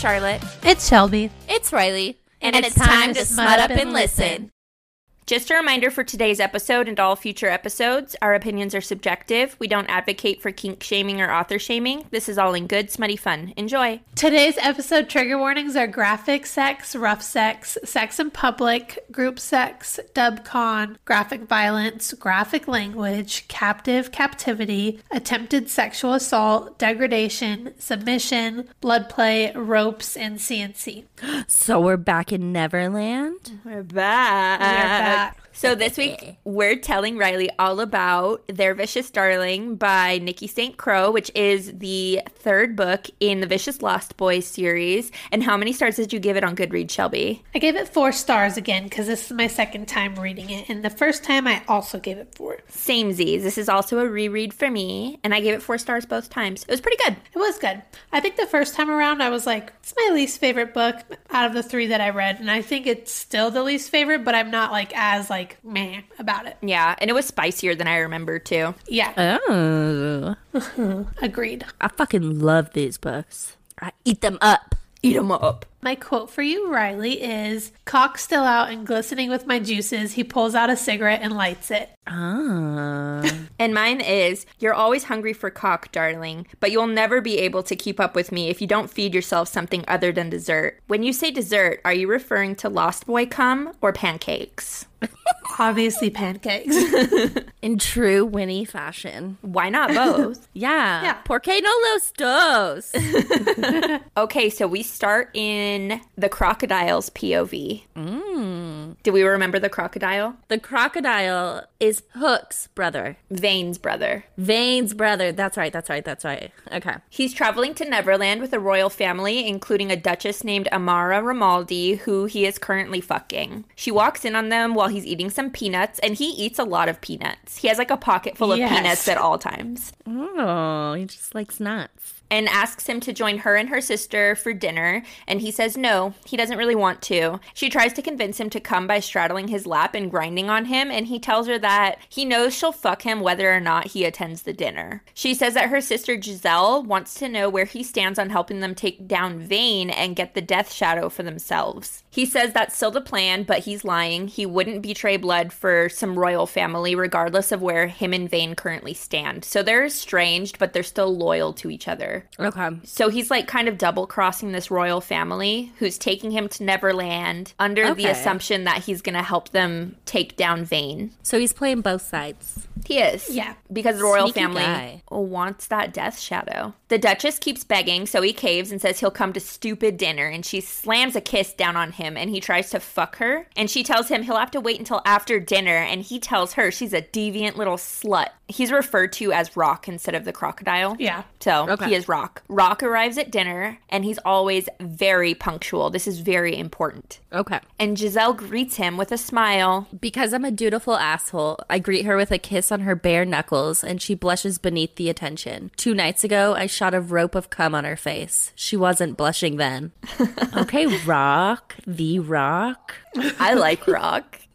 Charlotte. It's Shelby. It's Riley. And, it's, time, to smut up and listen. Just a reminder for today's episode and all future episodes our opinions are subjective. We don't advocate for kink shaming or author shaming. This is all in good, smutty fun. Enjoy. Today's episode trigger warnings are graphic sex, rough sex, sex in public, group sex, dub con, graphic violence, graphic language, captive captivity, attempted sexual assault, degradation, submission, blood play, ropes, and CNC. So we're back in Neverland. We're back. We are back that. So this week we're telling Riley all about Their Vicious Darling by Nikki St. Crowe, which is the third book in the Vicious Lost Boys series. And how many stars did you give it on Goodreads, Shelby? I gave it four stars again because this is my second time reading it. And the first time I also gave it four. Same Z's. This is also a reread for me, and I gave it four stars both times. It was pretty good. It was good. I think the first time around I was like, it's my least favorite book out of the three that I read. And I think it's still the least favorite, but I'm not like as like meh about it. Yeah, and it was spicier than I remember too. Yeah, Oh. agreed. I fucking love these books. I eat them up. Eat them up. My quote for you, Riley, is cock still out and glistening with my juices. He pulls out a cigarette and lights it. Ah. And mine is You're always hungry for cock, darling, but you'll never be able to keep up with me if you don't feed yourself something other than dessert. When you say dessert, are you referring to Lost Boy cum or pancakes? Obviously, pancakes. In true Winnie fashion. Why not both? Yeah. Yeah. Por qué no los dos? okay, so we start in the crocodile's POV. mm. Do we remember the crocodile? The crocodile is Hook's brother. Vane's brother. Vane's brother. That's right. That's right. That's right. Okay. He's traveling to Neverland with a royal family, including a duchess named Amara Ramaldi, who he is currently fucking. She walks in on them while he's eating some peanuts, and he eats a lot of peanuts. He has like a pocket full of Yes. peanuts at all times. Oh, he just likes nuts. And asks him to join her and her sister for dinner, and he says no, he doesn't really want to. She tries to convince him to come by straddling his lap and grinding on him, and he tells her that he knows she'll fuck him whether or not he attends the dinner. She says that her sister Giselle wants to know where he stands on helping them take down Vane and get the death shadow for themselves. He says that's still the plan, but he's lying. He wouldn't betray blood for some royal family, regardless of where him and Vane currently stand. So they're estranged, but they're still loyal to each other. Okay. So he's like kind of double crossing this royal family who's taking him to Neverland under the assumption that he's going to help them take down Vane. So he's playing both sides. He is. Yeah. Because the royal Sneaky family guy. wants that death shadow. The Duchess keeps begging, so he caves and says he'll come to stupid dinner, and she slams a kiss down on him, and he tries to fuck her. And she tells him he'll have to wait until after dinner, and he tells her she's a deviant little slut. He's referred to as Rock instead of the crocodile. Yeah. So Okay. he is Rock. Rock arrives at dinner, and he's always very punctual. This is very important. Okay. And Giselle greets him with a smile. Because I'm a dutiful asshole, I greet her with a kiss on her bare knuckles, and she blushes beneath the attention. Two nights ago, I shot a rope of cum on her face. She wasn't blushing then. okay, Rock, the Rock. I like Rock.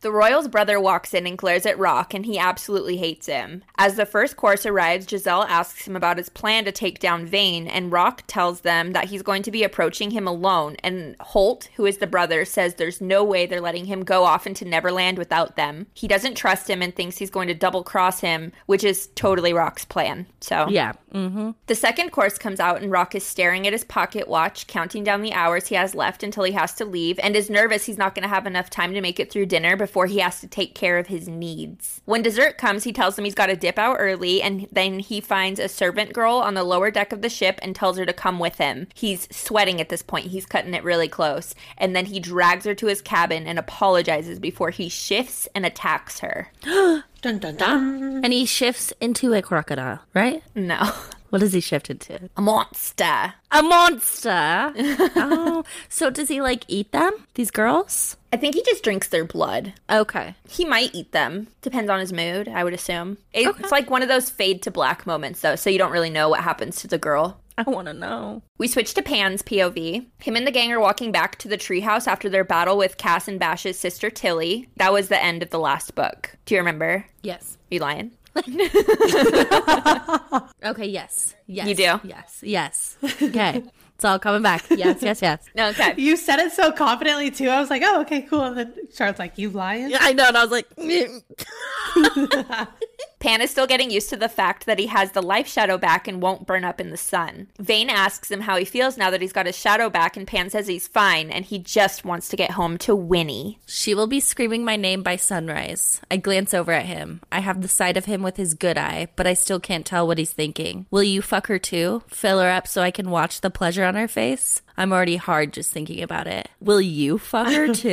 the royal's brother walks in and glares at Rock, and he absolutely hates him. As the first course arrives, Giselle asks him about his plan to take down Vane, and Rock tells them that he's going to be approaching him alone. And Holt, who is the brother, says there's no way they're letting him go off into Neverland without them. He doesn't trust him and thinks he's going to double cross him, which is totally Rock's plan. So, Yeah. Mm-hmm. the second course comes out, and Rock is staring at his pocket watch, counting down the hours he has left until he has to leave, and is nervous he's not going to have enough time to make it through dinner before he has to take care of his needs. When dessert comes, he tells them he's got to dip out early, and then he finds a servant girl on the lower deck of the ship and tells her to come with him. He's sweating at this point, he's cutting it really close, and then he drags her to his cabin and apologizes before he shifts and attacks her. Dun dun dun. And he shifts into a crocodile, right? No. What does he shift into? A monster. A monster. oh, so does he like eat them? These girls? I think he just drinks their blood. Okay. He might eat them. Depends on his mood, I would assume. It's like one of those fade to black moments, though, so you don't really know what happens to the girl. I want to know. We switch to Pan's POV. Him and the gang are walking back to the treehouse after their battle with Cass and Bash's sister Tilly. That was the end of the last book. Do you remember? Yes. you lying? Okay, yes. Yes. You do? Yes. Yes. Okay. It's all coming back. Yes, yes, yes. Okay. You said it so confidently too. I was like, oh, okay, cool. And then Charlotte's like, you lying? Yeah, I know. And I was like, Pan is still getting used to the fact that he has the life shadow back and won't burn up in the sun. Vane asks him how he feels now that he's got his shadow back, and Pan says he's fine and he just wants to get home to Winnie. She will be screaming my name by sunrise. I glance over at him. I have the sight of him with his good eye, but I still can't tell what he's thinking. Will you fuck her too? Fill her up so I can watch the pleasure on her face? I'm already hard just thinking about it. Will you fuck her too?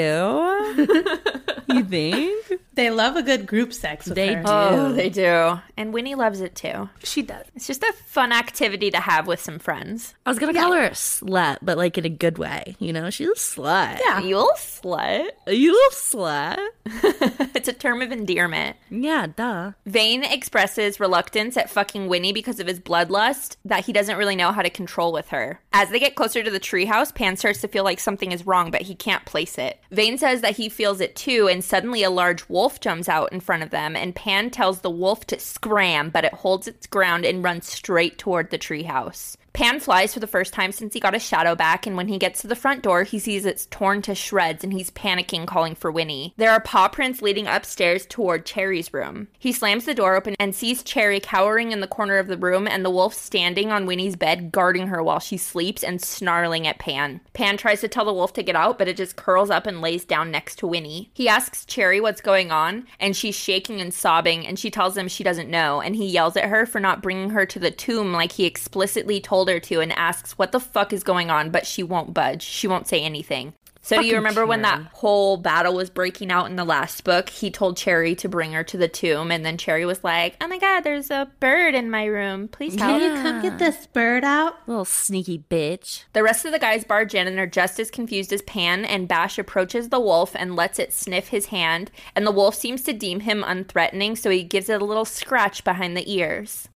you think? They love a good group sex with They her. do. Oh, oh they do. And Winnie loves it too. She does. It's just a fun activity to have with some friends. I was gonna call her a slut, but like in a good way. You know, she's a slut. Yeah. You little slut. You little slut. it's a term of endearment. Yeah, duh. Vane expresses reluctance at fucking Winnie because of his bloodlust that he doesn't really know how to control with her. As they get closer to the treehouse, Pan starts to feel like something is wrong, but he can't place it. Vane says that he feels it too, and suddenly a large wolf jumps out in front of them, and Pan tells the wolf to scram, but it holds its ground and runs straight toward the treehouse. Pan flies for the first time since he got his shadow back, and when he gets to the front door, he sees it's torn to shreds and he's panicking, calling for Winnie. There are paw prints leading upstairs toward Cherry's room. He slams the door open and sees Cherry cowering in the corner of the room and the wolf standing on Winnie's bed, guarding her while she sleeps and snarling at Pan. Pan tries to tell the wolf to get out, but it just curls up and lays down next to Winnie. He asks Cherry what's going on, and she's shaking and sobbing, and she tells him she doesn't know, and he yells at her for not bringing her to the tomb like he explicitly told her to and asks what the fuck is going on, but she won't budge. She won't say anything. So do you Fucking remember when that whole battle was breaking out in the last book? He told Cherry to bring her to the tomb, and then Cherry was like, "Oh my god, there's a bird in my room. Please help." Can you come get this bird out? Little sneaky bitch. The rest of the guys barge in and are just as confused as Pan, and Bash approaches the wolf and lets it sniff his hand, and the wolf seems to deem him unthreatening, so he gives it a little scratch behind the ears.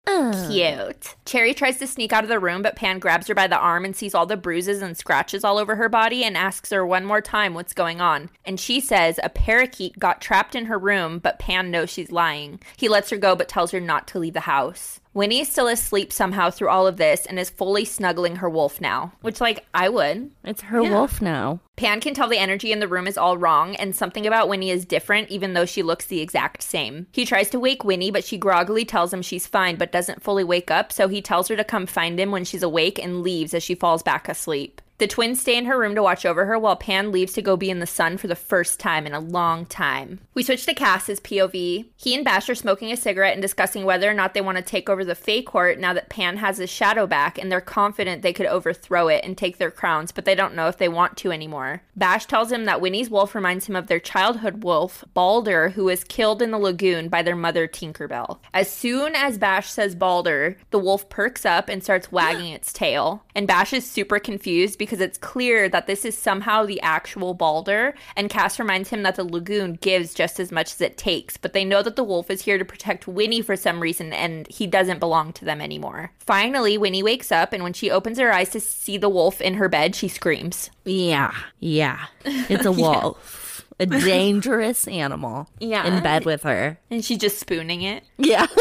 Cute. Cherry tries to sneak out of the room, but Pan grabs her by the arm and sees all the bruises and scratches all over her body and asks her one more time what's going on. And she says a parakeet got trapped in her room, but Pan knows she's lying. He lets her go, but tells her not to leave the house. Winnie is still asleep somehow through all of this and is fully snuggling her wolf now, which, like, I would. It's her wolf now. Pan can tell the energy in the room is all wrong, and something about Winnie is different, even though she looks the exact same. He tries to wake Winnie, but she groggily tells him she's fine, but doesn't fully wake up, so he tells her to come find him when she's awake and leaves as she falls back asleep. The twins stay in her room to watch over her while Pan leaves to go be in the sun for the first time in a long time. We switch to Cass's POV. He and Bash are smoking a cigarette and discussing whether or not they want to take over the Fae Court now that Pan has his shadow back, and they're confident they could overthrow it and take their crowns, but they don't know if they want to anymore. Bash tells him that Winnie's wolf reminds him of their childhood wolf, Balder, who was killed in the lagoon by their mother, Tinkerbell. As soon as Bash says Balder, the wolf perks up and starts wagging its tail. And Bash is super confused because it's clear that this is somehow the actual Balder, and Cass reminds him that the lagoon gives just as much as it takes, but they know that the wolf is here to protect Winnie for some reason, and he doesn't belong to them anymore. Finally, Winnie wakes up, and when she opens her eyes to see the wolf in her bed, she screams. Yeah, yeah. It's a wolf. A dangerous animal. Yeah. In bed with her. And she's just spooning it. Yeah.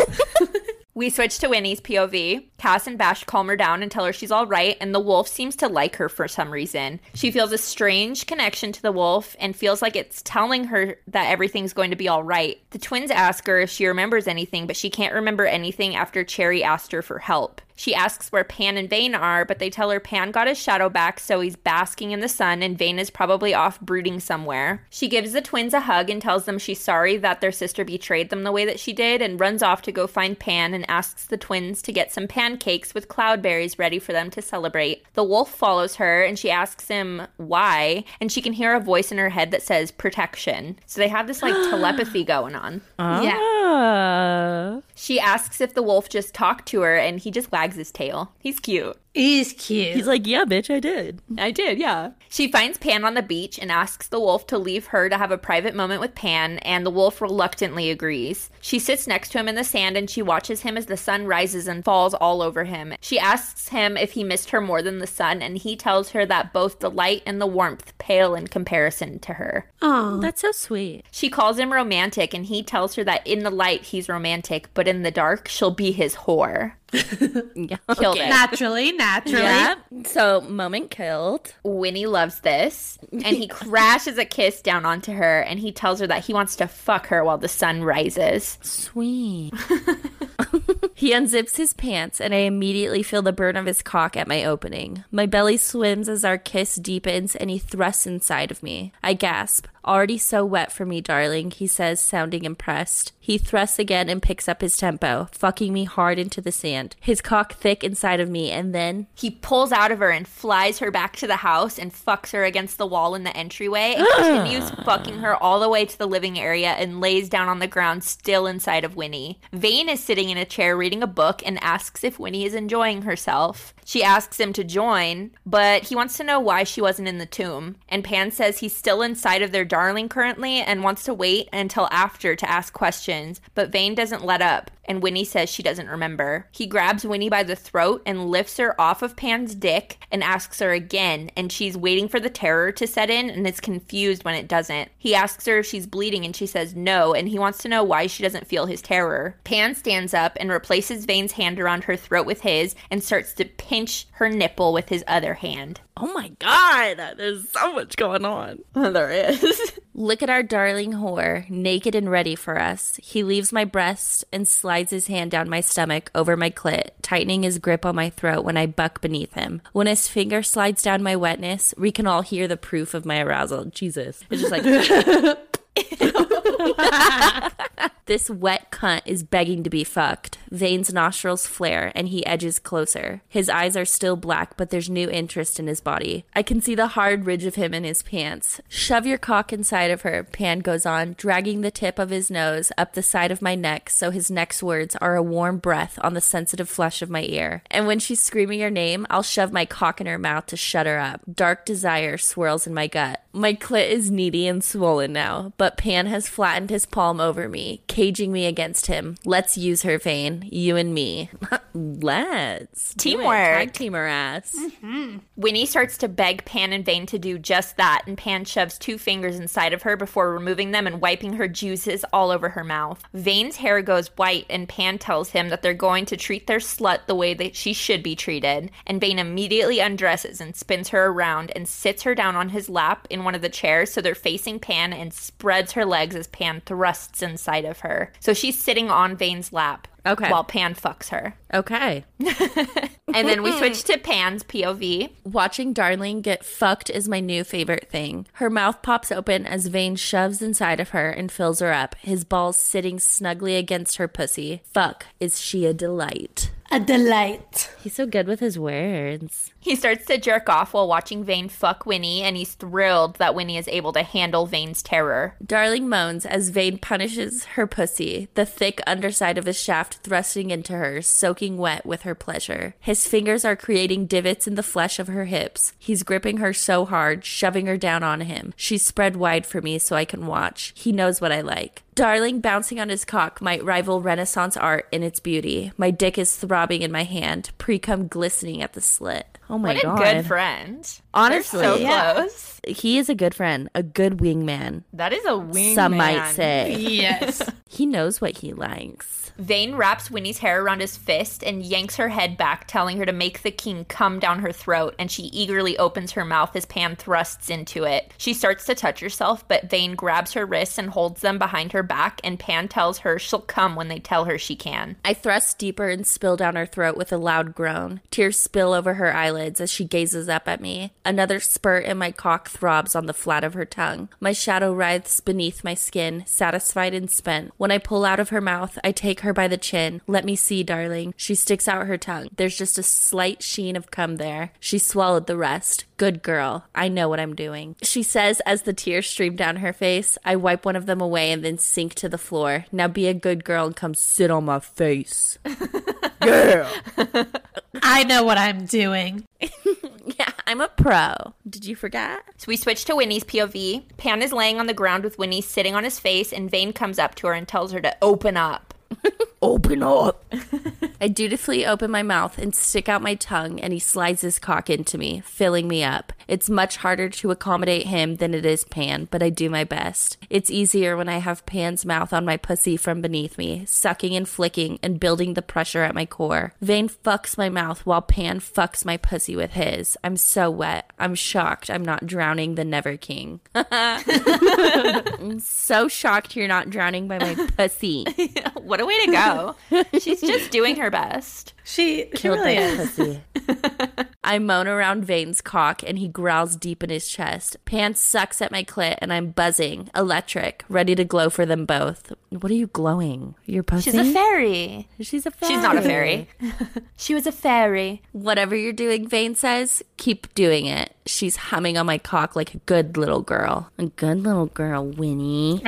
We switch to Winnie's POV. Cass and Bash calm her down and tell her she's all right, and the wolf seems to like her for some reason. She feels a strange connection to the wolf and feels like it's telling her that everything's going to be all right. The twins ask her if she remembers anything, but she can't remember anything after Cherry asked her for help. She asks where Pan and Vane are, but they tell her Pan got his shadow back, so he's basking in the sun, and Vane is probably off brooding somewhere. She gives the twins a hug and tells them she's sorry that their sister betrayed them the way that she did, and runs off to go find Pan and asks the twins to get some pancakes with cloudberries ready for them to celebrate. The wolf follows her, and she asks him why, and she can hear a voice in her head that says protection. So they have this like telepathy going on. Yeah. Ah. She asks if the wolf just talked to her, and he just wags his tail. He's cute. He's cute. He's like, yeah, bitch, I did. I did, yeah. She finds Pan on the beach and asks the wolf to leave her to have a private moment with Pan, and the wolf reluctantly agrees. She sits next to him in the sand and she watches him as the sun rises and falls all over him. She asks him if he missed her more than the sun, and he tells her that both the light and the warmth pale in comparison to her. Oh, That's so sweet. She calls him romantic, and he tells her that in the light he's romantic, but in the dark she'll be his whore. Yeah. Killed it. naturally, naturally. Yeah. So moment killed. Winnie loves this, and he crashes a kiss down onto her, and he tells her that he wants to fuck her while the sun rises. Sweet. he unzips his pants, and I immediately feel the burn of his cock at my opening. My belly swims as our kiss deepens, and he thrusts inside of me. I gasp. Already so wet for me, darling, he says, sounding impressed. He thrusts again and picks up his tempo, fucking me hard into the sand, his cock thick inside of me, and then. He pulls out of her and flies her back to the house and fucks her against the wall in the entryway and ah. continues fucking her all the way to the living area and lays down on the ground still inside of Winnie. Vane is sitting in a chair reading a book and asks if Winnie is enjoying herself. She asks him to join, but he wants to know why she wasn't in the tomb. And Pan says he's still inside of their darling currently and wants to wait until after to ask questions, but Vane doesn't let up and Winnie says she doesn't remember. He grabs Winnie by the throat and lifts her off of Pan's dick and asks her again, and she's waiting for the terror to set in and is confused when it doesn't. He asks her if she's bleeding and she says no, and he wants to know why she doesn't feel his terror. Pan stands up and replaces Vane's hand around her throat with his and starts to pinch her nipple with his other hand. Oh my god, there's so much going on. there is. Look at our darling whore, naked and ready for us. He leaves my breast and slides his hand down my stomach over my clit, tightening his grip on my throat when I buck beneath him. When his finger slides down my wetness, we can all hear the proof of my arousal. Jesus. It's just like. this wet cunt is begging to be fucked. Vane's nostrils flare and he edges closer. His eyes are still black, but there's new interest in his body. I can see the hard ridge of him in his pants. Shove your cock inside of her, Pan goes on, dragging the tip of his nose up the side of my neck so his next words are a warm breath on the sensitive flesh of my ear. And when she's screaming her name, I'll shove my cock in her mouth to shut her up. Dark desire swirls in my gut. My clit is needy and swollen now, but Pan has flattened his palm over me, caging me against him. Let's use her, Vane. You and me. Let's. Teamwork. Tag team her ass. Mm-hmm. Winnie starts to beg Pan and Vane to do just that, and Pan shoves two fingers inside of her before removing them and wiping her juices all over her mouth. Vane's hair goes white, and Pan tells him that they're going to treat their slut the way that she should be treated. And Vane immediately undresses and spins her around and sits her down on his lap in one of the chairs so they're facing Pan and spreads her legs as Pan thrusts inside of her. So she's sitting on Vane's lap. Okay. While Pan fucks her. Okay. And then we switch to Pan's POV. Watching Darling get fucked is my new favorite thing. Her mouth pops open as Vane shoves inside of her and fills her up, his balls sitting snugly against her pussy. Fuck, is she a delight? A delight. He's so good with his words. He starts to jerk off while watching Vane fuck Winnie, and he's thrilled that Winnie is able to handle Vane's terror. Darling moans as Vane punishes her pussy, the thick underside of his shaft thrusting into her, soaking wet with her pleasure. His fingers are creating divots in the flesh of her hips. He's gripping her so hard, shoving her down on him. She's spread wide for me so I can watch. He knows what I like. Darling bouncing on his cock might rival Renaissance art in its beauty. My dick is throbbing in my hand, pre cum glistening at the slit. Oh my god. What a god. good friend. Honestly, They're so Yeah. close. he is a good friend, a good wingman. That is a wing. Some might say. Yes. He knows what he likes. Vane wraps Winnie's hair around his fist and yanks her head back, telling her to make the king come down her throat, and she eagerly opens her mouth as Pan thrusts into it. She starts to touch herself, but Vane grabs her wrists and holds them behind her back, and Pan tells her she'll come when they tell her she can. I thrust deeper and spill down her throat with a loud groan. Tears spill over her eyelids as she gazes up at me. Another spurt and my cock throbs on the flat of her tongue. My shadow writhes beneath my skin, satisfied and spent. When I pull out of her mouth, I take her by the chin. Let me see, darling. She sticks out her tongue. There's just a slight sheen of cum there. She swallowed the rest. Good girl. I know what I'm doing. She says as the tears stream down her face. I wipe one of them away and then sink to the floor. Now be a good girl and come sit on my face. yeah. I know what I'm doing. Yeah, I'm a pro. Did you forget? So we switch to Winnie's POV. Pan is laying on the ground with Winnie sitting on his face, and Vane comes up to her and tells her to open up. Open up. I dutifully open my mouth and stick out my tongue, and he slides his cock into me, filling me up. It's much harder to accommodate him than it is Pan, but I do my best. It's easier when I have Pan's mouth on my pussy from beneath me, sucking and flicking and building the pressure at my core. Vane fucks my mouth while Pan fucks my pussy with his. I'm so wet. I'm shocked I'm not drowning the Never King. I'm so shocked you're not drowning by my pussy. what a way to go. She's just doing her best. She, she really is. I moan around Vane's cock and he growls deep in his chest. Pants sucks at my clit and I'm buzzing, electric, ready to glow for them both. What are you glowing? Your pussy? She's a fairy. She's a fairy. She's not a fairy. she was a fairy. Whatever you're doing, Vane says, keep doing it. She's humming on my cock like a good little girl. A good little girl, Winnie.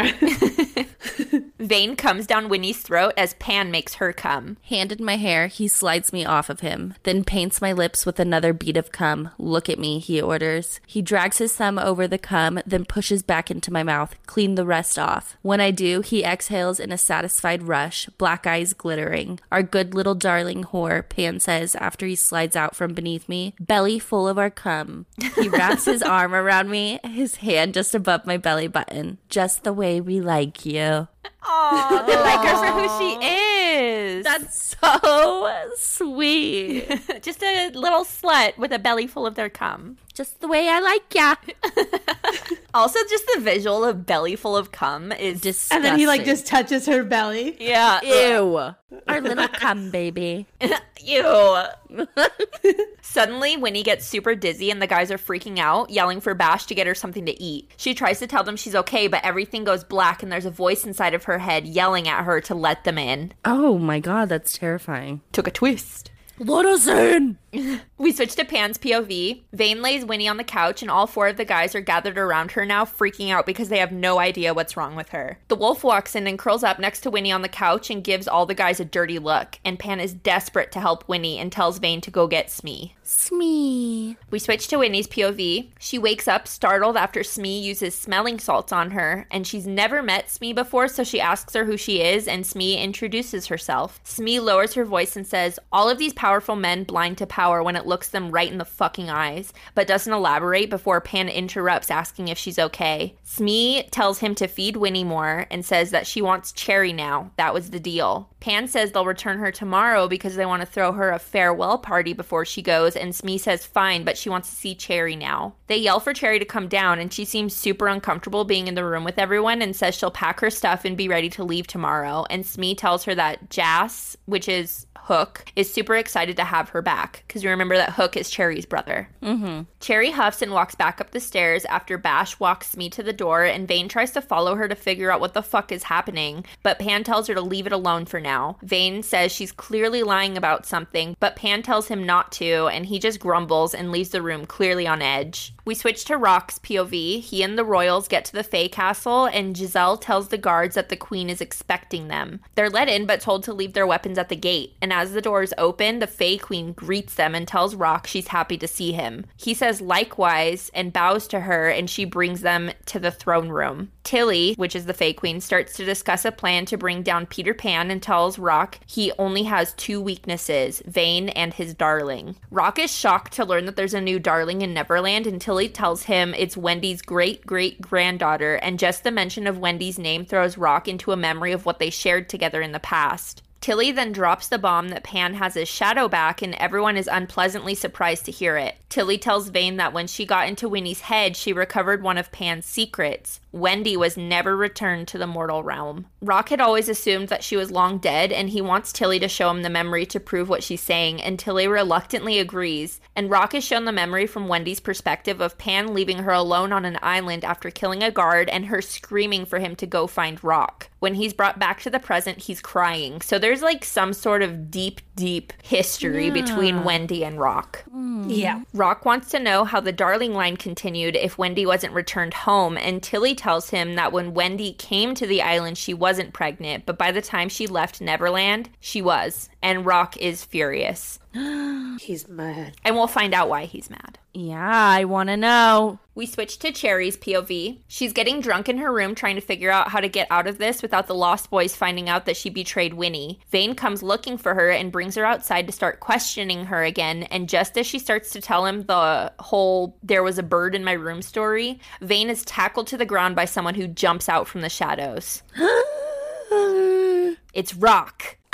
Vane comes down Winnie's throat as Pan makes her come. Hand in my hair, he slides me off of him, then paints my lips with another bead of cum. Look at me, he orders. He drags his thumb over the cum, then pushes back into my mouth, clean the rest off. When I do, he exhales in a satisfied rush, black eyes glittering. Our good little darling whore, Pan says after he slides out from beneath me, belly full of our cum. He wraps his arm around me, his hand just above my belly button, just the way we like you. Oh, they like her for who she is. That's so sweet. just a little slut with a belly full of their cum. Just the way I like ya. Also, just the visual of belly full of cum is Disgusting. And then he like just touches her belly. yeah. ew. Our little cum baby. Ew. Suddenly, Winnie gets super dizzy and the guys are freaking out, yelling for Bash to get her something to eat. She tries to tell them she's okay, but everything goes black and there's a voice inside of her head yelling at her to let them in. Oh my god, that's terrifying. Took a twist. Let us in. We switch to Pan's POV. Vane lays Winnie on the couch, and all four of the guys are gathered around her now, freaking out because they have no idea what's wrong with her. The wolf walks in and curls up next to Winnie on the couch and gives all the guys a dirty look. And Pan is desperate to help Winnie and tells Vane to go get Smee. Smee. We switch to Winnie's POV. She wakes up startled after Smee uses smelling salts on her, and she's never met Smee before, so she asks her who she is, and Smee introduces herself. Smee lowers her voice and says, All of these powerful men blind to power when it looks them right in the fucking eyes, but doesn't elaborate before Pan interrupts asking if she's okay. Smee tells him to feed Winnie more and says that she wants Cherry now. That was the deal. Pan says they'll return her tomorrow because they want to throw her a farewell party before she goes, and Smee says fine, but she wants to see Cherry now. They yell for Cherry to come down, and she seems super uncomfortable being in the room with everyone and says she'll pack her stuff and be ready to leave tomorrow. And Smee tells her that Jas, which is Hook, is super excited to have her back because you remember that Hook is Cherry's brother. Mm-hmm. Cherry huffs and walks back up the stairs after Bash walks Smee to the door, and Vane tries to follow her to figure out what the fuck is happening, but Pan tells her to leave it alone for now. Vane says she's clearly lying about something, but Pan tells him not to, and he just grumbles and leaves the room clearly on edge. We switch to Rock's POV. He and the royals get to the Fae castle, and Giselle tells the guards that the queen is expecting them. They're let in, but told to leave their weapons at the gate. And as the doors open, the Fae queen greets them and tells Rock she's happy to see him. He says likewise and bows to her, and she brings them to the throne room. Tilly, which is the Fae Queen, starts to discuss a plan to bring down Peter Pan and tells Rock he only has two weaknesses Vane and his darling. Rock is shocked to learn that there's a new darling in Neverland, and Tilly tells him it's Wendy's great great granddaughter, and just the mention of Wendy's name throws Rock into a memory of what they shared together in the past. Tilly then drops the bomb that Pan has his shadow back, and everyone is unpleasantly surprised to hear it. Tilly tells Vane that when she got into Winnie's head, she recovered one of Pan's secrets. Wendy was never returned to the mortal realm. Rock had always assumed that she was long dead, and he wants Tilly to show him the memory to prove what she's saying, and Tilly reluctantly agrees. And Rock is shown the memory from Wendy's perspective of Pan leaving her alone on an island after killing a guard and her screaming for him to go find Rock. When he's brought back to the present, he's crying. So there's like some sort of deep, deep history between Wendy and Rock. Hmm. Yeah. Rock wants to know how the Darling line continued if Wendy wasn't returned home, and Tilly tells him that when Wendy came to the island, she wasn't pregnant, but by the time she left Neverland, she was. And Rock is furious. He's mad. And we'll find out why he's mad. Yeah, I want to know. We switch to Cherry's POV. She's getting drunk in her room trying to figure out how to get out of this without the Lost Boys finding out that she betrayed Winnie. Vane comes looking for her and brings her outside to start questioning her again. And just as she starts to tell him the whole there was a bird in my room story, Vane is tackled to the ground by someone who jumps out from the shadows. it's Rock.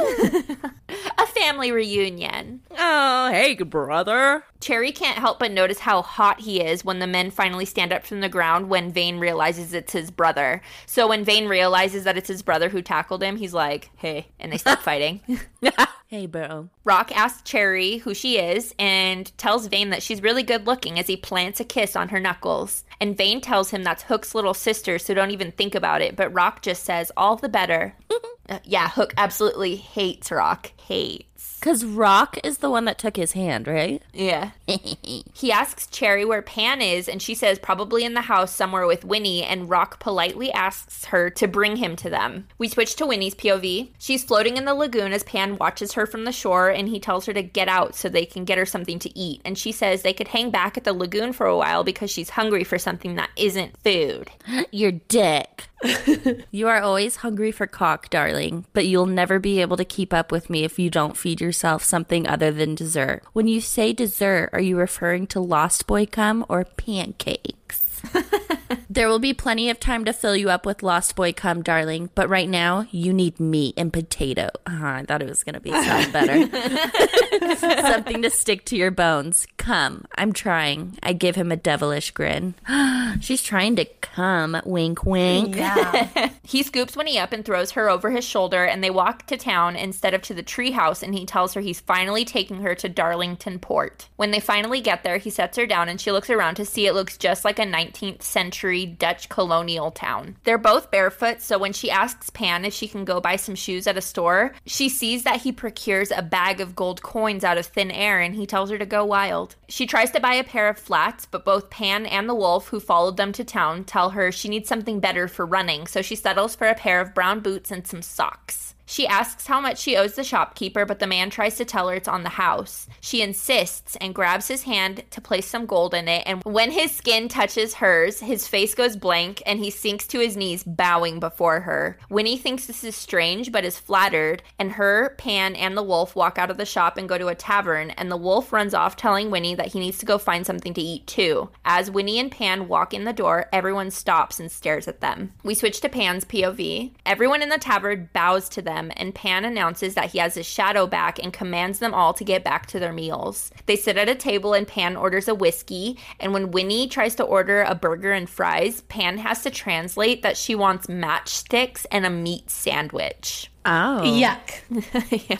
family reunion. Oh, hey, brother. Cherry can't help but notice how hot he is when the men finally stand up from the ground when Vane realizes it's his brother. So when Vane realizes that it's his brother who tackled him, he's like, hey, and they stop fighting. hey, bro. Rock asks Cherry who she is and tells Vane that she's really good looking as he plants a kiss on her knuckles. And Vane tells him that's Hook's little sister, so don't even think about it. But Rock just says, all the better. uh, yeah, Hook absolutely hates Rock. Hates. Because Rock is the one that took his hand, right? Yeah. he asks Cherry where Pan is, and she says probably in the house somewhere with Winnie, and Rock politely asks her to bring him to them. We switch to Winnie's POV. She's floating in the lagoon as Pan watches her from the shore, and he tells her to get out so they can get her something to eat. And she says they could hang back at the lagoon for a while because she's hungry for something that isn't food. Your dick. you are always hungry for cock, darling, but you'll never be able to keep up with me if you don't feed yourself something other than dessert. When you say dessert, are you referring to Lost Boy cum or pancakes? there will be plenty of time to fill you up with Lost Boy cum, darling, but right now you need meat and potato. Uh, I thought it was going to be something better. something to stick to your bones. Come, I'm trying. I give him a devilish grin. She's trying to come. Wink, wink. Yeah. he scoops Winnie up and throws her over his shoulder, and they walk to town instead of to the treehouse. And he tells her he's finally taking her to Darlington Port. When they finally get there, he sets her down, and she looks around to see it looks just like a 19th century Dutch colonial town. They're both barefoot, so when she asks Pan if she can go buy some shoes at a store, she sees that he procures a bag of gold coins out of thin air, and he tells her to go wild. She tries to buy a pair of flats, but both Pan and the wolf who followed them to town tell her she needs something better for running, so she settles for a pair of brown boots and some socks. She asks how much she owes the shopkeeper, but the man tries to tell her it's on the house. She insists and grabs his hand to place some gold in it, and when his skin touches hers, his face goes blank and he sinks to his knees, bowing before her. Winnie thinks this is strange, but is flattered, and her, Pan, and the wolf walk out of the shop and go to a tavern, and the wolf runs off telling Winnie that he needs to go find something to eat too. As Winnie and Pan walk in the door, everyone stops and stares at them. We switch to Pan's POV. Everyone in the tavern bows to them, and Pan announces that he has his shadow back and commands them all to get back to their meals. They sit at a table and Pan orders a whiskey, and when Winnie tries to order a burger and fries, Pan has to translate that she wants matchsticks and a meat sandwich. Oh. Yuck. yeah,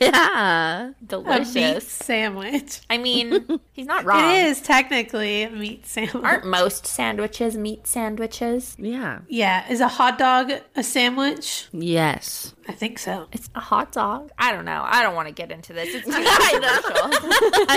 Yeah. A meat delicious. sandwich. I mean, he's not wrong. It is technically a meat sandwich. Aren't most sandwiches meat sandwiches? Yeah. yeah. Is a hot dog a sandwich? Yes. I think so. It's a hot dog. I don't know. I don't want to get into this. It's too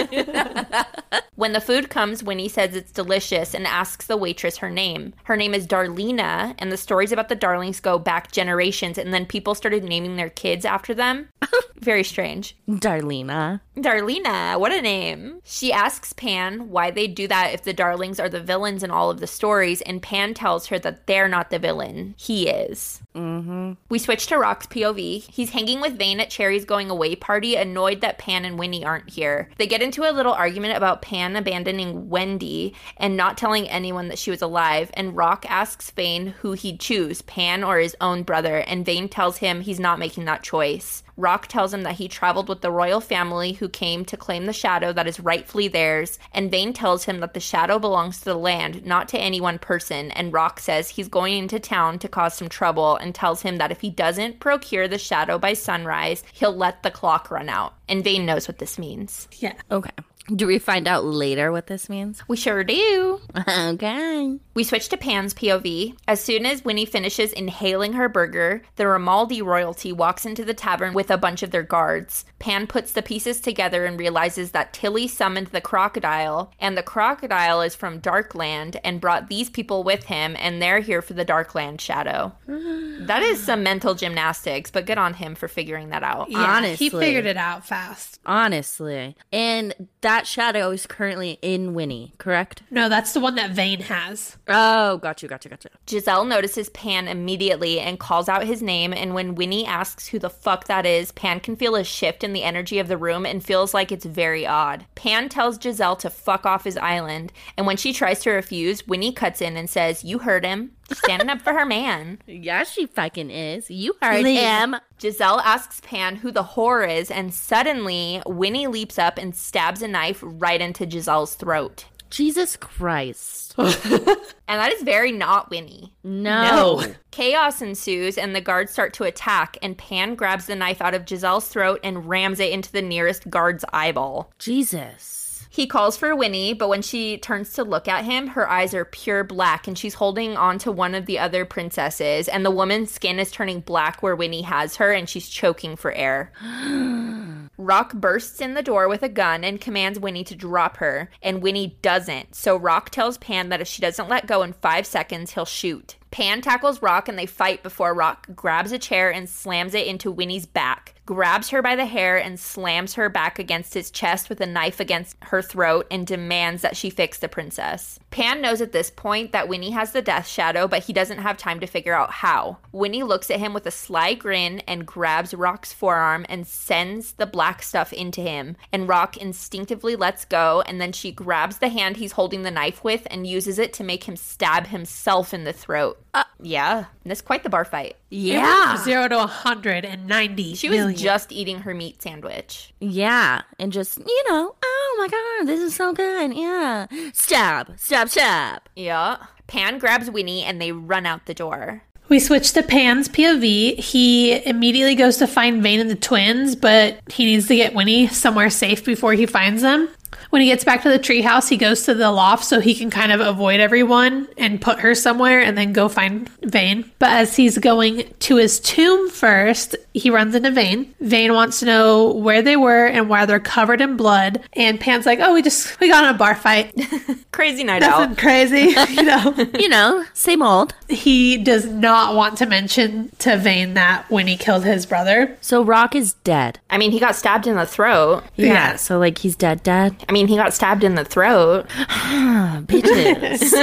controversial. when the food comes, Winnie says it's delicious and asks the waitress her name. Her name is Darlena, and the stories about the Darlings go back generations, and then people started naming their kids after them. Very strange. Darlena. Darlena, what a name. She asks Pan why they do that if the Darlings are the villains in all of the stories, and Pan tells her that they're not the villain. He is. Mm-hmm. We switch to Rock's POV. He's hanging with Vane at Cherry's going away party, annoyed that Pan and Winnie aren't here. They get into a little argument about Pan abandoning Wendy and not telling anyone that she was alive, and Rock asks Vane who he'd choose, Pan or his own brother, and Vane tells him he's not making that choice. Rock tells him that he traveled with the royal family who came to claim the shadow that is rightfully theirs, and Vane tells him that the shadow belongs to the land, not to any one person, and Rock says he's going into town to cause some trouble and tells him that if he doesn't procure the shadow by sunrise, he'll let the clock run out. And Vane knows what this means. Yeah. Okay. Do we find out later what this means? We sure do. Okay. We switch to Pan's POV. As soon as Winnie finishes inhaling her burger, the Ramaldi royalty walks into the tavern with a bunch of their guards. Pan puts the pieces together and realizes that Tilly summoned the crocodile, and the crocodile is from Darkland and brought these people with him, and they're here for the Darkland shadow. that is some mental gymnastics, but good on him for figuring that out. Yeah, Honestly. He figured it out fast. Honestly. And that that shadow is currently in Winnie, correct? No, that's the one that Vane has. Oh, got you, got you, got you. Giselle notices Pan immediately and calls out his name. And when Winnie asks who the fuck that is, Pan can feel a shift in the energy of the room and feels like it's very odd. Pan tells Giselle to fuck off his island. And when she tries to refuse, Winnie cuts in and says, You heard him. Standing up for her man. Yeah, she fucking is. You heard Leave. him. Giselle asks Pan who the whore is, and suddenly Winnie leaps up and stabs a knife right into Giselle's throat. Jesus Christ. And that is very not Winnie. No. Chaos ensues, and the guards start to attack, and Pan grabs the knife out of Giselle's throat and rams it into the nearest guard's eyeball. Jesus. He calls for Winnie, but when she turns to look at him, her eyes are pure black, and she's holding on to one of the other princesses, and the woman's skin is turning black where Winnie has her, and she's choking for air. Rock bursts in the door with a gun and commands Winnie to drop her, and Winnie doesn't. So Rock tells Pan that if she doesn't let go in five seconds, he'll shoot. Pan tackles Rock and they fight before Rock grabs a chair and slams it into Winnie's back, grabs her by the hair and slams her back against his chest with a knife against her throat and demands that she fix the princess. Pan knows at this point that Winnie has the death shadow, but he doesn't have time to figure out how. Winnie looks at him with a sly grin and grabs Rock's forearm and sends the black stuff into him. And Rock instinctively lets go, and then she grabs the hand he's holding the knife with and uses it to make him stab himself in the throat. Uh, yeah, that's quite the bar fight. Yeah. Zero to 190 She was million. just eating her meat sandwich. Yeah. And just, you know, oh my God, this is so good. Yeah. Stab, stab, stab. Yeah. Pan grabs Winnie and they run out the door. We switch to Pan's POV. He immediately goes to find Vane and the twins, but he needs to get Winnie somewhere safe before he finds them. When he gets back to the treehouse, he goes to the loft so he can kind of avoid everyone and put her somewhere and then go find Vane. But as he's going to his tomb first, he runs into Vane. Vane wants to know where they were and why they're covered in blood. And Pan's like, "Oh, we just we got in a bar fight. Crazy night Nothing out. crazy, you know." You know, same old. he does not want to mention to Vane that when he killed his brother. So Rock is dead. I mean, he got stabbed in the throat. Yeah. So, like, he's dead, dead. I mean, he got stabbed in the throat. Bitches.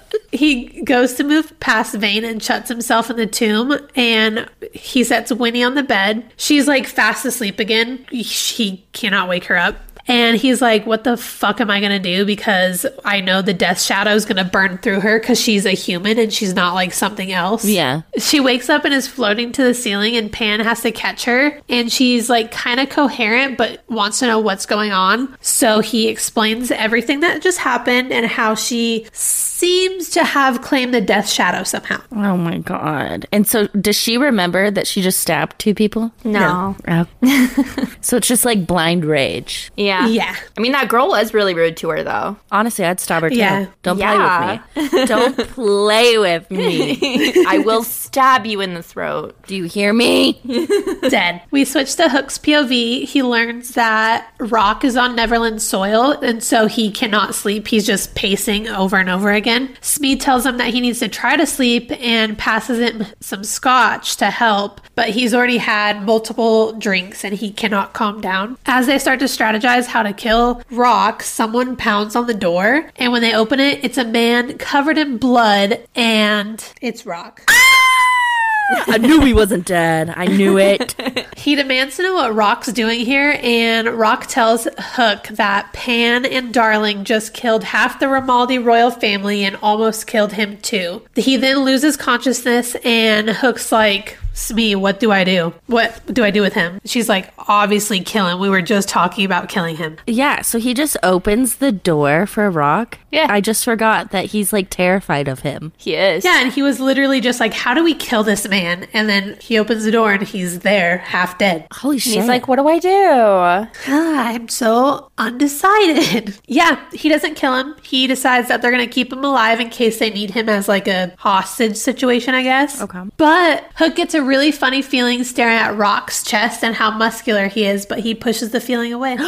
He goes to move past Vane and shuts himself in the tomb, and he sets Winnie on the bed. She's like fast asleep again. He cannot wake her up. And he's like, What the fuck am I gonna do? Because I know the death shadow is gonna burn through her because she's a human and she's not like something else. yeah. She wakes up and is floating to the ceiling, and Pan has to catch her. And she's like kind of coherent, but wants to know what's going on. So he explains everything that just happened and how she seems to have claimed the death shadow somehow. Oh my God. And so, does she remember that she just stabbed two people? No. Oh. so it's just like blind rage. Yeah. Yeah. I mean, that girl was really rude to her, though. Honestly, I'd stab her too. Yeah. Don't Yeah. play with me. Don't play with me. I will stab you in the throat. Do you hear me? Dead. We switch to Hook's POV. He learns that Rock is on Neverland soil, and so he cannot sleep. He's just pacing over and over again. Smee tells him that he needs to try to sleep and passes him some scotch to help, but he's already had multiple drinks and he cannot calm down. As they start to strategize how to kill Rock, someone pounds on the door, and when they open it, it's a man covered in blood, and it's Rock. Ah! I knew he wasn't dead. I knew it. He demands to know what Rock's doing here, and Rock tells Hook that Pan and Darling just killed half the Ramaldi royal family and almost killed him too. He then loses consciousness, and Hook's like, Smee, what do I do? What do I do with him? She's like, obviously kill him. We were just talking about killing him. Yeah, so he just opens the door for a Rock. Yeah. I just forgot that he's like terrified of him. He is. Yeah, and he was literally just like, how do we kill this man? And then he opens the door and he's there, half dead. Holy shit. He's like, what do I do? I'm so undecided. yeah, he doesn't kill him. He decides that they're going to keep him alive in case they need him as like a hostage situation, I guess. Okay. But Hook gets a really funny feeling staring at Rock's chest and how muscular he is, but he pushes the feeling away.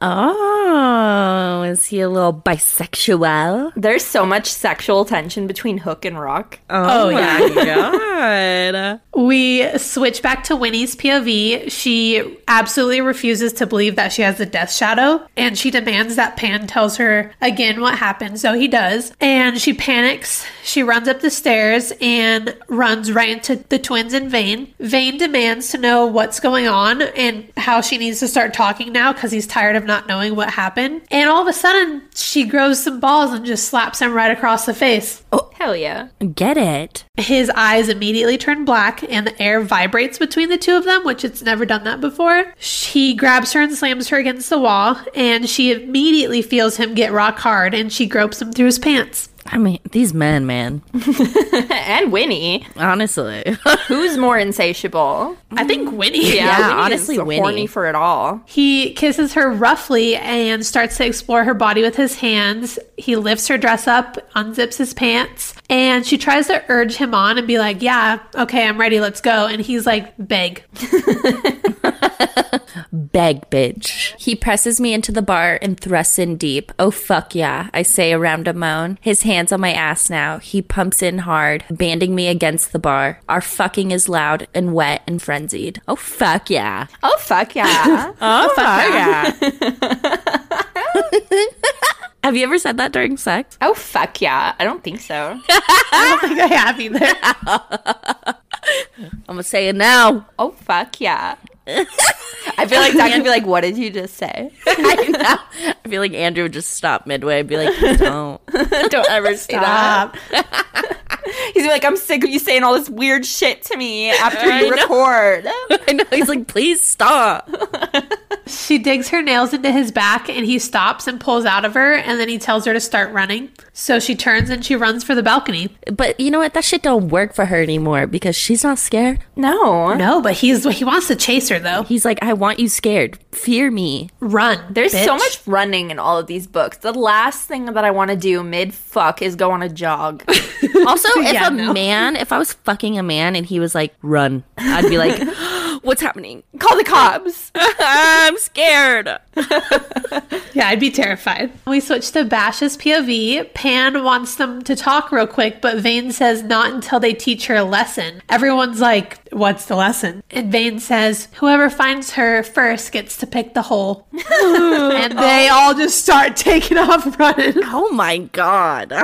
oh, is he a little bisexual? There's so much sexual tension between Hook and Rock. Oh, oh yeah. God. We switch back to Winnie's POV. She absolutely refuses to believe that she has the death shadow, and she demands that Pan tells her again what happened. So he does, and she panics. She runs up the stairs and runs right into the twins in Vane. Vane demands to know what's going on and how she needs to start talking now because he's tired of not knowing what happened. And all of a sudden, she grows some balls and just slaps him right across the face. Oh, hell yeah. Get it? His eyes immediately turn black and the air vibrates between the two of them, which it's never done that before. He grabs her and slams her against the wall, and she immediately feels him get rock hard and she gropes him through his pants. I mean, these men, man. and Winnie. Honestly. Who's more insatiable? I think mm. Winnie. Yeah, Winnie honestly, is Winnie. horny for it all. He kisses her roughly and starts to explore her body with his hands. He lifts her dress up, unzips his pants, and she tries to urge him on and be like, Yeah, okay, I'm ready, let's go. And he's like, Beg. Beg, bitch. He presses me into the bar and thrusts in deep. Oh, fuck yeah, I say around a moan. His hands on my ass now. He pumps in hard, banding me against the bar. Our fucking is loud and wet and frenzied. Oh, fuck yeah. Oh, fuck yeah. Oh, oh, fuck yeah. Have you ever said that during sex? oh, fuck yeah. I don't think so. I don't think I have either. I'm gonna say it now. Oh, fuck yeah. I feel like Zach could be like, what did you just say? I know. I feel like Andrew would just stop midway and be like, don't. don't ever. Stop. He's like, I'm sick of you saying all this weird shit to me after I you know. record. I know. He's like, please stop. She digs her nails into his back and he stops and pulls out of her and then he tells her to start running. So she turns and she runs for the balcony. But you know what? That shit don't work for her anymore because she's not scared. No. No, but he's he wants to chase her though. He's like, I want you scared. Fear me. Run. There's so much running in all of these books. The last thing that I want to do mid fuck is go on a jog. Also, if Yeah, a no. man, if I was fucking a man and he was like, run, I'd be like, what's happening? Call the cops. I'm scared. Yeah, I'd be terrified. We switch to Bash's POV. Pan wants them to talk real quick, but Vane says not until they teach her a lesson. Everyone's like, What's the lesson? And Vane says, Whoever finds her first gets to pick the hole. and they oh. all just start taking off running. Oh my god.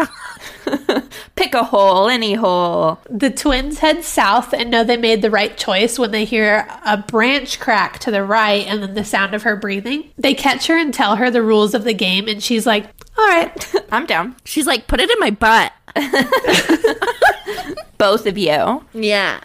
Pick a hole, any hole. The twins head south and know they made the right choice when they hear a branch crack to the right and then the sound of her breathing. They catch her and tell her the rules of the game, and she's like, All right. I'm down. She's like, put it in my butt. Both of you. Yeah.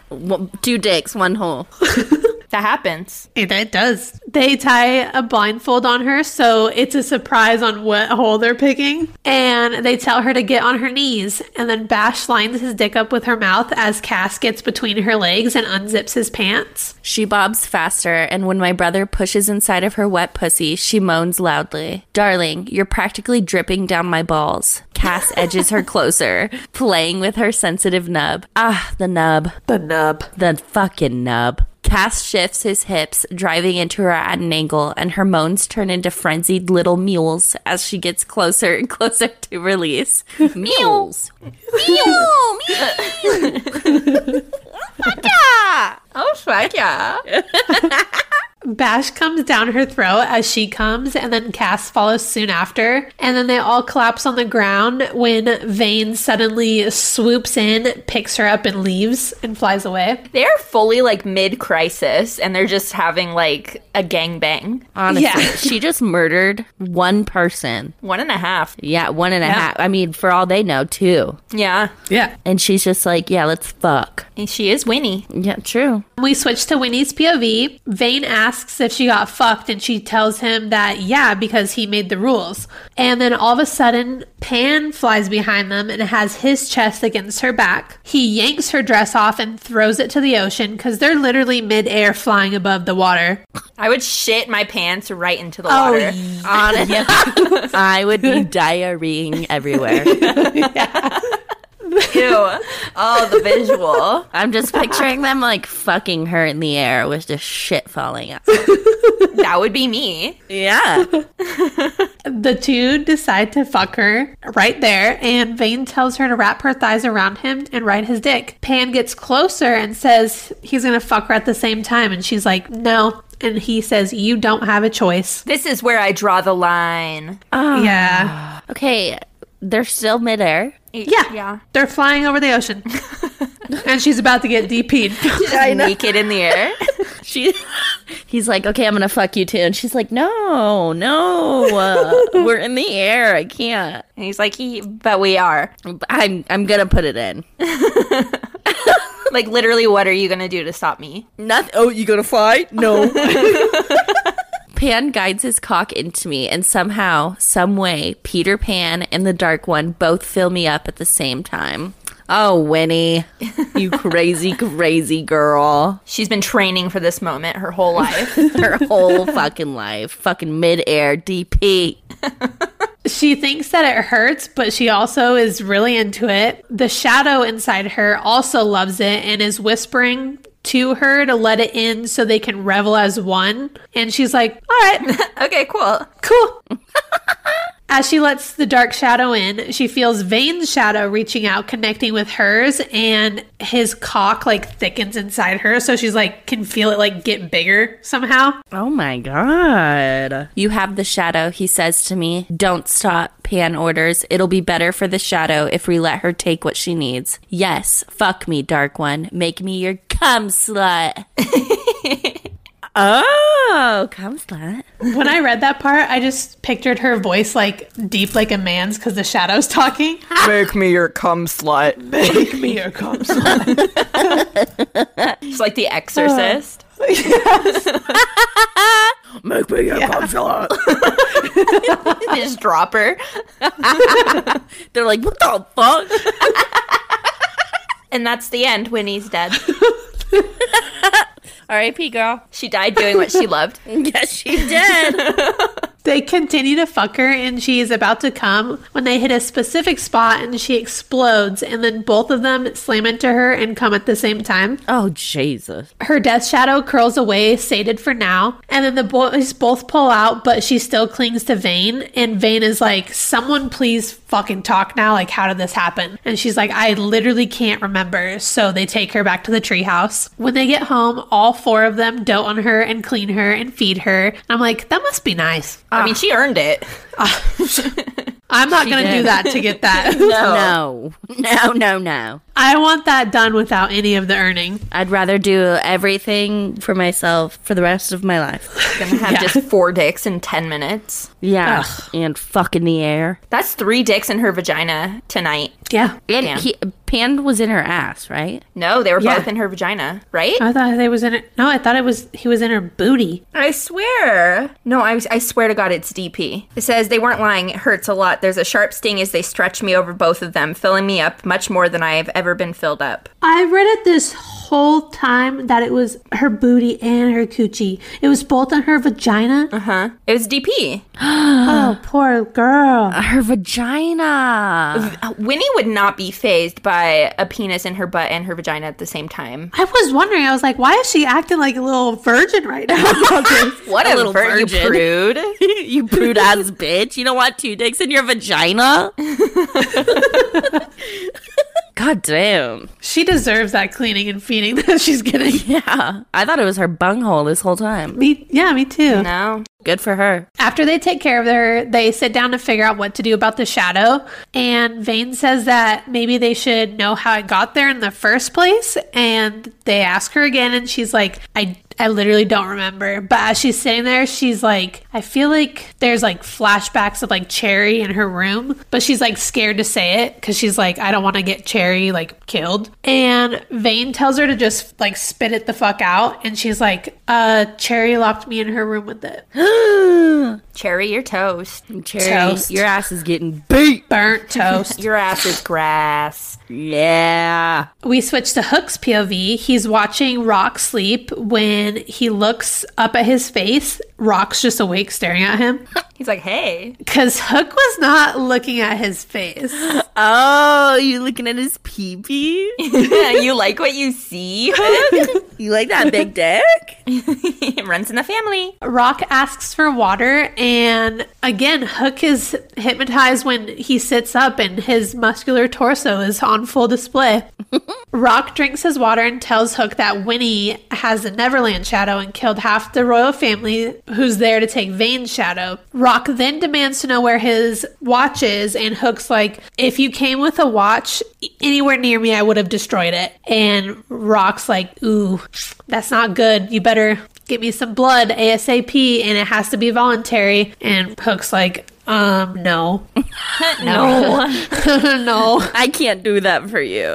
Two dicks, one hole. That happens. It, it does. They tie a blindfold on her, so it's a surprise on what hole they're picking. And they tell her to get on her knees. And then Bash lines his dick up with her mouth as Cass gets between her legs and unzips his pants. She bobs faster, and when my brother pushes inside of her wet pussy, she moans loudly. Darling, you're practically dripping down my balls. Cass edges her closer, playing with her sensitive nub. Ah, the nub. The nub. The fucking nub. Cass shifts his hips, driving into her at an angle, and her moans turn into frenzied little mules as she gets closer and closer to release. Mules! Mew! Mew! Oh, fuck yeah. Bash comes down her throat as she comes, and then Cass follows soon after. And then they all collapse on the ground when Vane suddenly swoops in, picks her up, and leaves and flies away. They're fully like mid crisis and they're just having like a gangbang. Honestly, Yeah. she just murdered one person. One and a half. Yeah, one and a half. I mean, for all they know, two. Yeah. Yeah. And she's just like, yeah, let's fuck. And she is Winnie. Yeah, true. We switch to Winnie's POV. Vane asks if she got fucked, and she tells him that yeah, because he made the rules. And then all of a sudden, Pan flies behind them and has his chest against her back. He yanks her dress off and throws it to the ocean because they're literally midair flying above the water. I would shit my pants right into the oh, water. Honestly, I would be diarrheaing everywhere. Ew. Oh, the visual. I'm just picturing them like fucking her in the air with just shit falling out. That would be me. Yeah. The two decide to fuck her right there, and Vane tells her to wrap her thighs around him and ride his dick. Pan gets closer and says he's gonna fuck her at the same time, and she's like, no. And he says, You don't have a choice. This is where I draw the line. Oh. Yeah. Okay, they're still midair. Yeah. Yeah. They're flying over the ocean. and she's about to get DP'd. Naked in the air. She, he's like, okay, I'm gonna fuck you too, and she's like, no, no, uh, we're in the air. I can't. And he's like, he, but we are. I'm I'm gonna put it in. Like, literally, what are you going to do to stop me? Nothing. Oh, you gonna fight? No. Pan guides his cock into me, and somehow, some way, Peter Pan and the Dark One both fill me up at the same time. Oh, Winnie, you crazy, crazy girl. She's been training for this moment her whole life. Her whole fucking life, fucking midair DP. She thinks that it hurts, but she also is really into it. The shadow inside her also loves it and is whispering to her to let it in so they can revel as one. And she's like, All right, okay, cool. cool. As she lets the dark shadow in, she feels Vane's shadow reaching out, connecting with hers, and his cock like thickens inside her. So she's like, can feel it like get bigger somehow. Oh my god. You have the shadow, he says to me. Don't stop, Pan orders. It'll be better for the shadow if we let her take what she needs. Yes, fuck me, Dark One. Make me your cum slut. oh, Oh, cum slut. When I read that part, I just pictured her voice like deep like a man's because the shadow's talking. Make me your cum slut. Make me your cum slut. It's like the exorcist. Make me your cum slut. Just drop her. They're like, what the fuck? And that's the end. Winnie's dead. R.I.P. girl. She died doing what she loved. Yes, she did. They continue to fuck her, and she is about to come when they hit a specific spot and she explodes, and then both of them slam into her and come at the same time. oh, Jesus. Her death shadow curls away, sated for now, and then the boys both pull out, but she still clings to Vane, and Vane is like, Someone please fucking talk now. Like, how did this happen? And she's like, I literally can't remember. So they take her back to the treehouse. When they get home, all four of them dote on her and clean her and feed her. And I'm like, that must be nice. I mean, ah. she earned it. Ah. I'm not going to do that to get that. No. No, no, no. I want that done without any of the earning. I'd rather do everything for myself for the rest of my life. Gonna have Yeah. just four dicks in 10 minutes. Yeah. And fuck in the air. That's three dicks in her vagina tonight. Yeah. And Damn. he, Pan was in her ass, right? No, they were Yeah. both in her vagina, right? I thought they was in it. No, I thought it was he was in her booty. I swear. No, I, I swear to God, it's DP. It says they weren't lying. It hurts a lot. There's a sharp sting as they stretch me over both of them, filling me up much more than I have ever been filled up. I read it this whole time that it was her booty and her coochie. It was both on her vagina. Uh huh? It was DP. Oh, poor girl. Her vagina. Uh, Winnie would not be phased by a penis in her butt and her vagina at the same time. I was wondering. I was like, why is she acting like a little virgin right now? What A a, little vir- you virgin. prude. you prude ass bitch. You don't want two dicks in your vagina? God damn. she deserves that cleaning and feeding that she's getting. Yeah. I thought it was her bunghole this whole time. Me, yeah, me too. No. Good for her. After they take care of her, they sit down to figure out what to do about the shadow. And Vane says that maybe they should know how it got there in the first place. And they ask her again, and she's like, I, I literally don't remember. But as she's sitting there, she's like, I feel like there's like flashbacks of like Cherry in her room, but she's like scared to say it because she's like, I don't want to get Cherry like killed. And Vane tells her to just like spit it the fuck out. And she's like, uh, Cherry locked me in her room with it. Cherry, you're toast. Cherry, Toast. your ass is getting beat. Burnt toast. Your ass is grass. Yeah. We switch to Hook's POV. He's watching Roc sleep when he looks up at his face. Roc's just awake staring at him He's like, hey. because Hook was not looking at his face. Oh, you looking at his pee pee? you like what you see? You like that big dick? it runs in the family. Roc asks for water, and again, Hook is hypnotized when he sits up and his muscular torso is on full display. Roc drinks his water and tells Hook that Winnie has a Neverland shadow and killed half the royal family who's there to take Vane's shadow. Roc then demands to know where his watch is, and Hook's like, If you came with a watch anywhere near me, I would have destroyed it. And Roc's like, Ooh, that's not good. You better get me some blood ASAP, and it has to be voluntary. And Hook's like, um, no. No. no. I can't do that for you.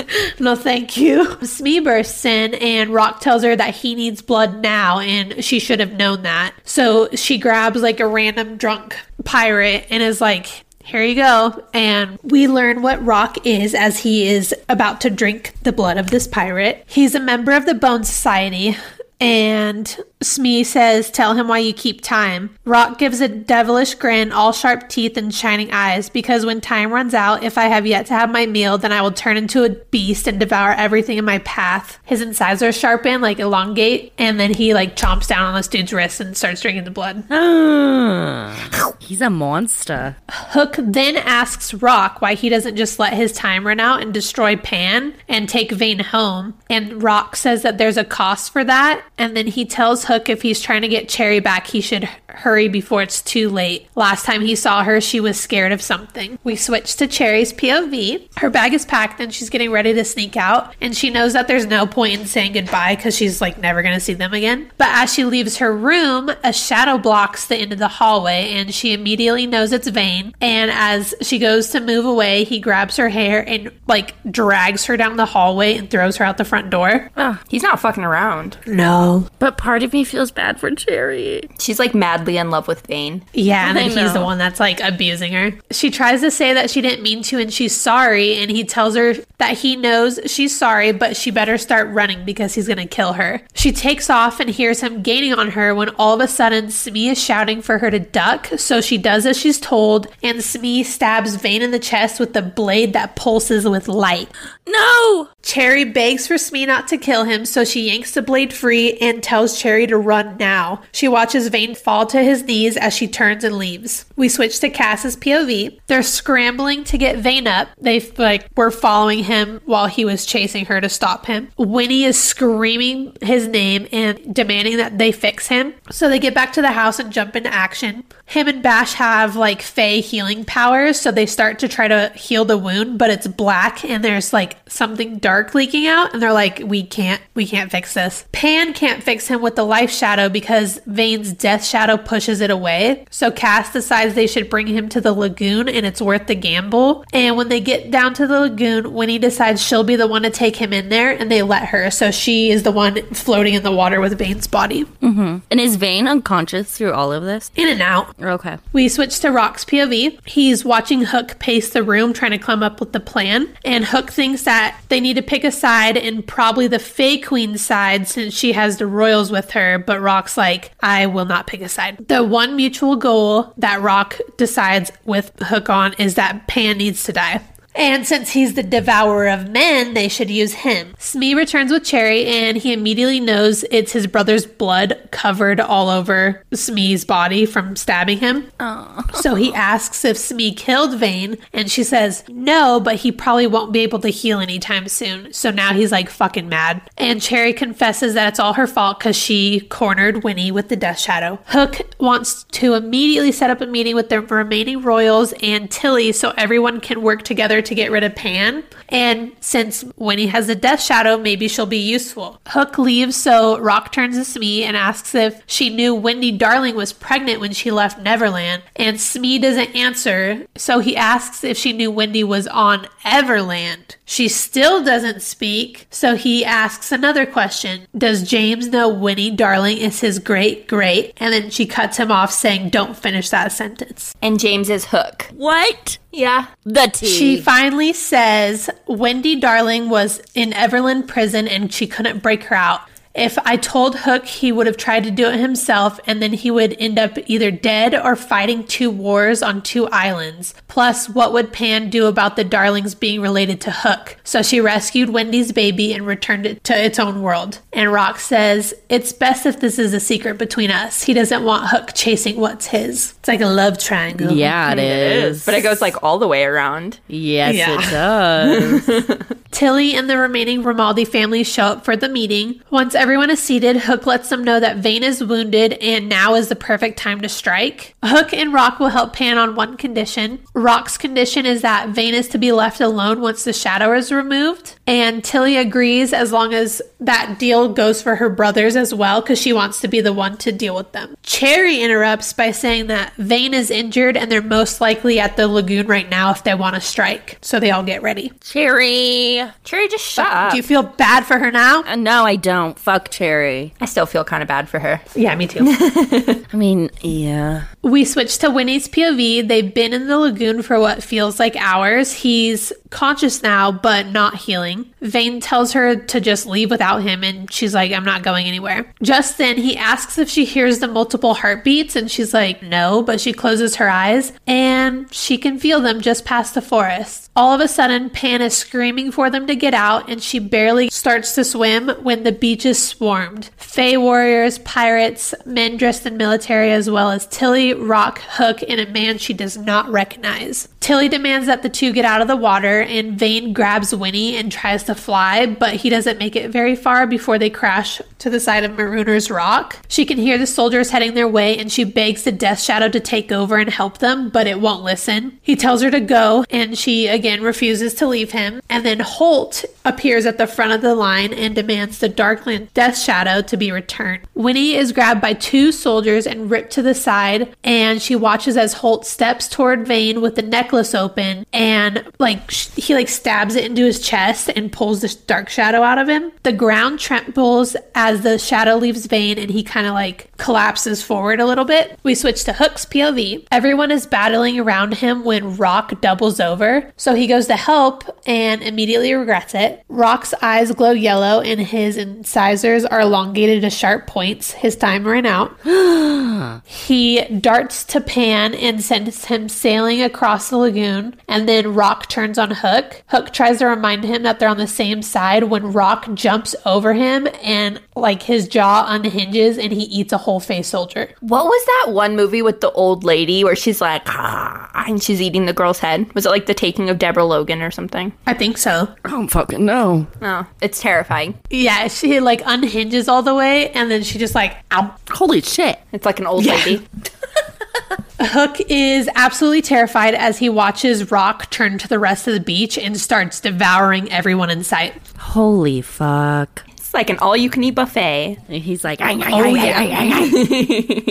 No, thank you. Smee bursts in, and Roc tells her that he needs blood now, and she should have known that. So she grabs like a random drunk pirate and is like, here you go. And we learn what Roc is as he is about to drink the blood of this pirate. He's a member of the Bone Society. And Smee says, Tell him why you keep time. Roc gives a devilish grin, all sharp teeth and shining eyes, because when time runs out, if I have yet to have my meal, then I will turn into a beast and devour everything in my path. His incisors sharpen, like elongate, and then he like chomps down on this dude's wrist and starts drinking the blood. He's a monster. Hook then asks Roc why he doesn't just let his time run out and destroy Pan and take Vane home. And Roc says that there's a cost for that. And then he tells Hook if he's trying to get Cherry back, he should hurry before it's too late. Last time he saw her, she was scared of something. We switch to Cherry's POV. Her bag is packed and she's getting ready to sneak out. And she knows that there's no point in saying goodbye because she's like never going to see them again. But as she leaves her room, a shadow blocks the end of the hallway and she immediately knows it's Vane. And as she goes to move away, he grabs her hair and like drags her down the hallway and throws her out the front door. He's not fucking around. No. But part of me feels bad for Cherry. She's like madly in love with Vane. Yeah, and then he's the one that's like abusing her. She tries to say that she didn't mean to and she's sorry, and he tells her that he knows she's sorry, but she better start running because he's gonna kill her. She takes off and hears him gaining on her when all of a sudden Smee is shouting for her to duck, so she does as she's told, and Smee stabs Vane in the chest with the blade that pulses with light. No! Cherry begs for Smee not to kill him, so she yanks the blade free and tells Cherry to run now. She watches Vane fall to his knees as she turns and leaves. We switch to Cass's POV. They're scrambling to get Vane up. They like were following him while he was chasing her to stop him. Winnie is screaming his name and demanding that they fix him. So they get back to the house and jump into action. Him and Bash have like Fae healing powers, so they start to try to heal the wound, but it's black and there's like something dark leaking out, and they're like, "We can't, we can't fix this." Pan can't fix him with the life shadow because Vane's death shadow pushes it away. So Cass decides they should bring him to the lagoon, and it's worth the gamble. And when they get down to the lagoon, Winnie decides she'll be the one to take him in there, and they let her. So she is the one floating in the water with Vane's body, mm-hmm. And is Vane unconscious through all of this? in and out. Okay. We switch to Roc's POV. He's watching Hook pace the room, trying to come up with the plan. And Hook thinks that they need to pick a side and probably the Fae Queen's side since she has the royals with her. But Roc's like, I will not pick a side. The one mutual goal that Roc decides with Hook on is that Pan needs to die. And since he's the devourer of men, they should use him. Smee returns with Cherry, and he immediately knows it's his brother's blood covered all over Smee's body from stabbing him. So he asks if Smee killed Vane, and she says no, but he probably won't be able to heal anytime soon. So now he's like fucking mad. And Cherry confesses that it's all her fault because she cornered Winnie with the Death Shadow. Hook wants to immediately set up a meeting with the remaining royals and Tilly so everyone can work together to get rid of Pan. And since Winnie has a Death Shadow, maybe she'll be useful. Hook leaves, so Roc turns to Smee and asks if she knew Wendy Darling was pregnant when she left Neverland. And Smee doesn't answer, so he asks if she knew Wendy was on Everland. She still doesn't speak, so he asks another question Does James know Winnie Darling is his great great? And then she cuts him off, saying, Don't finish that sentence. And James is Hook. What? Yeah. The tea. She finally says Wendy Darling was in Everland prison and she couldn't break her out. If I told Hook, he would have tried to do it himself, and then he would end up either dead or fighting two wars on two islands. Plus, what would Pan do about the darlings being related to Hook? So she rescued Wendy's baby and returned it to its own world. And Roc says, It's best if this is a secret between us. He doesn't want Hook chasing what's his. It's like a love triangle. Yeah, it is. But it goes like all the way around. Yes, Yeah. it does. Tilly and the remaining Romaldi family show up for the meeting. Once everyone is seated, Hook lets them know that Vane is wounded and now is the perfect time to strike. Hook and Roc will help Pan on one condition. Roc's condition is that Vane is to be left alone once the shadow is removed. And Tilly agrees as long as that deal goes for her brothers as well, because she wants to be the one to deal with them. Cherry interrupts by saying that Vane is injured and they're most likely at the lagoon right now if they want to strike. So they all get ready. Cherry. Cherry, just shut up. Do you feel bad for her now? Uh, no, I don't. Fuck Cherry. I still feel kind of bad for her. Yeah, me too. I mean, yeah. we switch to Winnie's POV. They've been in the lagoon for what feels like hours. He's conscious now, but not healing. Vane tells her to just leave without him, and she's like, I'm not going anywhere. Just then, he asks if she hears the multiple heartbeats, and she's like, no, but she closes her eyes, and she can feel them just past the forest. All of a sudden, Pan is screaming for them to get out, and she barely starts to swim when the beach is swarmed. Fae warriors, pirates, men dressed in military, as well as Tilly, Roc, Hook, and a man she does not recognize. Tilly demands that the two get out of the water, and Vane grabs Winnie and tries to fly, but he doesn't make it very far before they crash to the side of Marooner's Rock. She can hear the soldiers heading their way, and she begs the Death Shadow to take over and help them, but it won't listen. He tells her to go, and she again refuses to leave him. And then Holt appears at the front of the line and demands the Darkland Death Shadow to be returned. Winnie is grabbed by two soldiers and ripped to the side, and she watches as Holt steps toward Vane with the necklace open, and like he like stabs it into his chest and pulls the dark shadow out of him. The ground trembles as the shadow leaves Vane, and he kind of like collapses forward a little bit. We switch to Hook's POV. Everyone is battling around him when Roc doubles over, so he goes to help and immediately regrets it. Roc's eyes glow yellow, and his incisors are elongated to sharp points. His time ran out. He darts to Pan and sends him sailing across the lagoon, and then Roc turns on Hook. Hook tries to remind him that they're on the same side when Roc jumps over him and like his jaw unhinges and he eats a whole face soldier. What was that one movie with the old lady where she's like, ah, and she's eating the girl's head? Was it like The Taking of Deborah Logan or something? I think so. I don't fucking know. Oh, it's terrifying. Yeah, she like unhinges all the way and then she just like ow. Holy shit. It's like an old lady. Hook is absolutely terrified as he watches Roc turn to the rest of the beach and starts devouring everyone in sight. Holy fuck. It's like an all you can eat buffet. And he's like, Oh, yeah.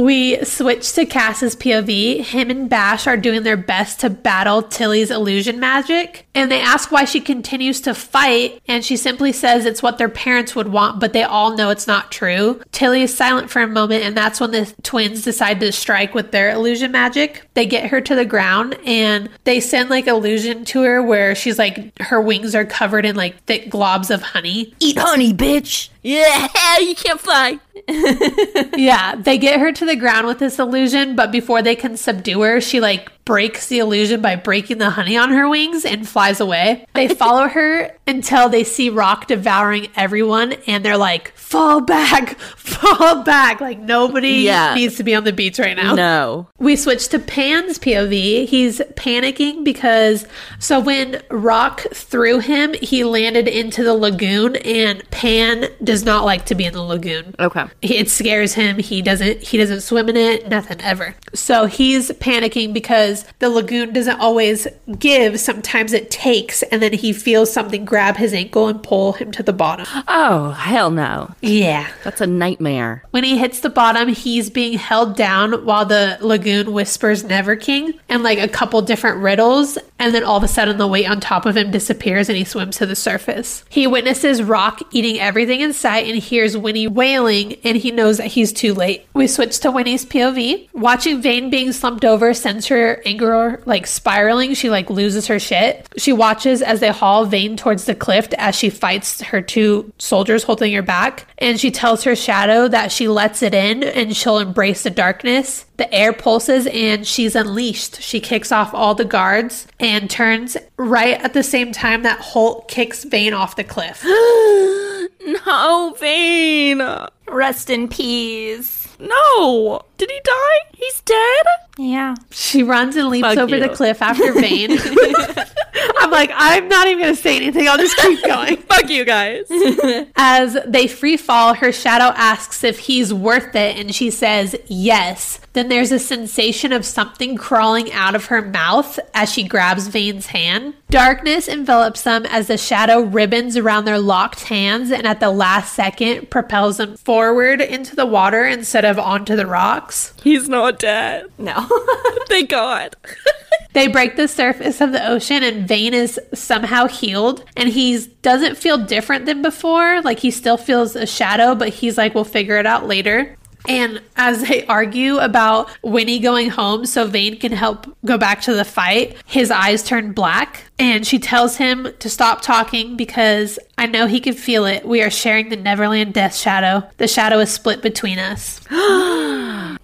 We switch to Cass's POV. Him and Bash are doing their best to battle Tilly's illusion magic, and they ask why she continues to fight, and she simply says it's what their parents would want, but they all know it's not true. Tilly is silent for a moment, and that's when the twins decide to strike with their illusion magic. They get her to the ground, and they send like illusion to her where she's like her wings are covered in like thick globs of honey. eat honey, bitch. Yeah, you can't fly. yeah, they get her to the ground with this illusion, but before they can subdue her, she like breaks the illusion by breaking the honey on her wings and flies away. They follow her until they see Roc devouring everyone and they're like, fall back, fall back. Like nobody Yeah. needs to be on the beach right now. No. We switch to Pan's POV. He's panicking because so when Roc threw him, he landed into the lagoon and Pan does not like to be in the lagoon. Okay. It scares him. He doesn't he doesn't swim in it, nothing ever. So he's panicking because the lagoon doesn't always give, sometimes it takes and then he feels something grab his ankle and pull him to the bottom. Oh, hell no. Yeah. That's a nightmare. When he hits the bottom, he's being held down while the lagoon whispers Never King and like a couple different riddles. And then all of a sudden, the weight on top of him disappears and he swims to the surface. He witnesses Roc eating everything in sight and hears Winnie wailing, and he knows that he's too late. We switch to Winnie's POV. Watching Vane being slumped over sends her anger like spiraling. She like loses her shit. She watches as they haul Vane towards the cliff as she fights her two soldiers holding her back, and she tells her shadow that she lets it in and she'll embrace the darkness. The air pulses and she's unleashed. She kicks off all the guards and turns right at the same time that Holt kicks Vane off the cliff. No, Vane. Rest in peace. No. Did he die? He's dead? Yeah. She runs and leaps Fuck over you. the cliff after Vane. I'm like, I'm not even going to say anything. I'll just keep going. Fuck you guys. As they free fall, her shadow asks if he's worth it, and she says yes. Then there's a sensation of something crawling out of her mouth as she grabs Vane's hand. Darkness envelops them as the shadow ribbons around their locked hands, and at the last second propels them forward into the water instead of onto the rocks. He's not dead. No. Thank God. They break the surface of the ocean and Vane is somehow healed and he doesn't feel different than before. Like he still feels a shadow, but he's like, we'll figure it out later. And as they argue about Winnie going home so Vane can help go back to the fight, his eyes turn black. And she tells him to stop talking because I know he can feel it. We are sharing the Neverland death shadow. The shadow is split between us.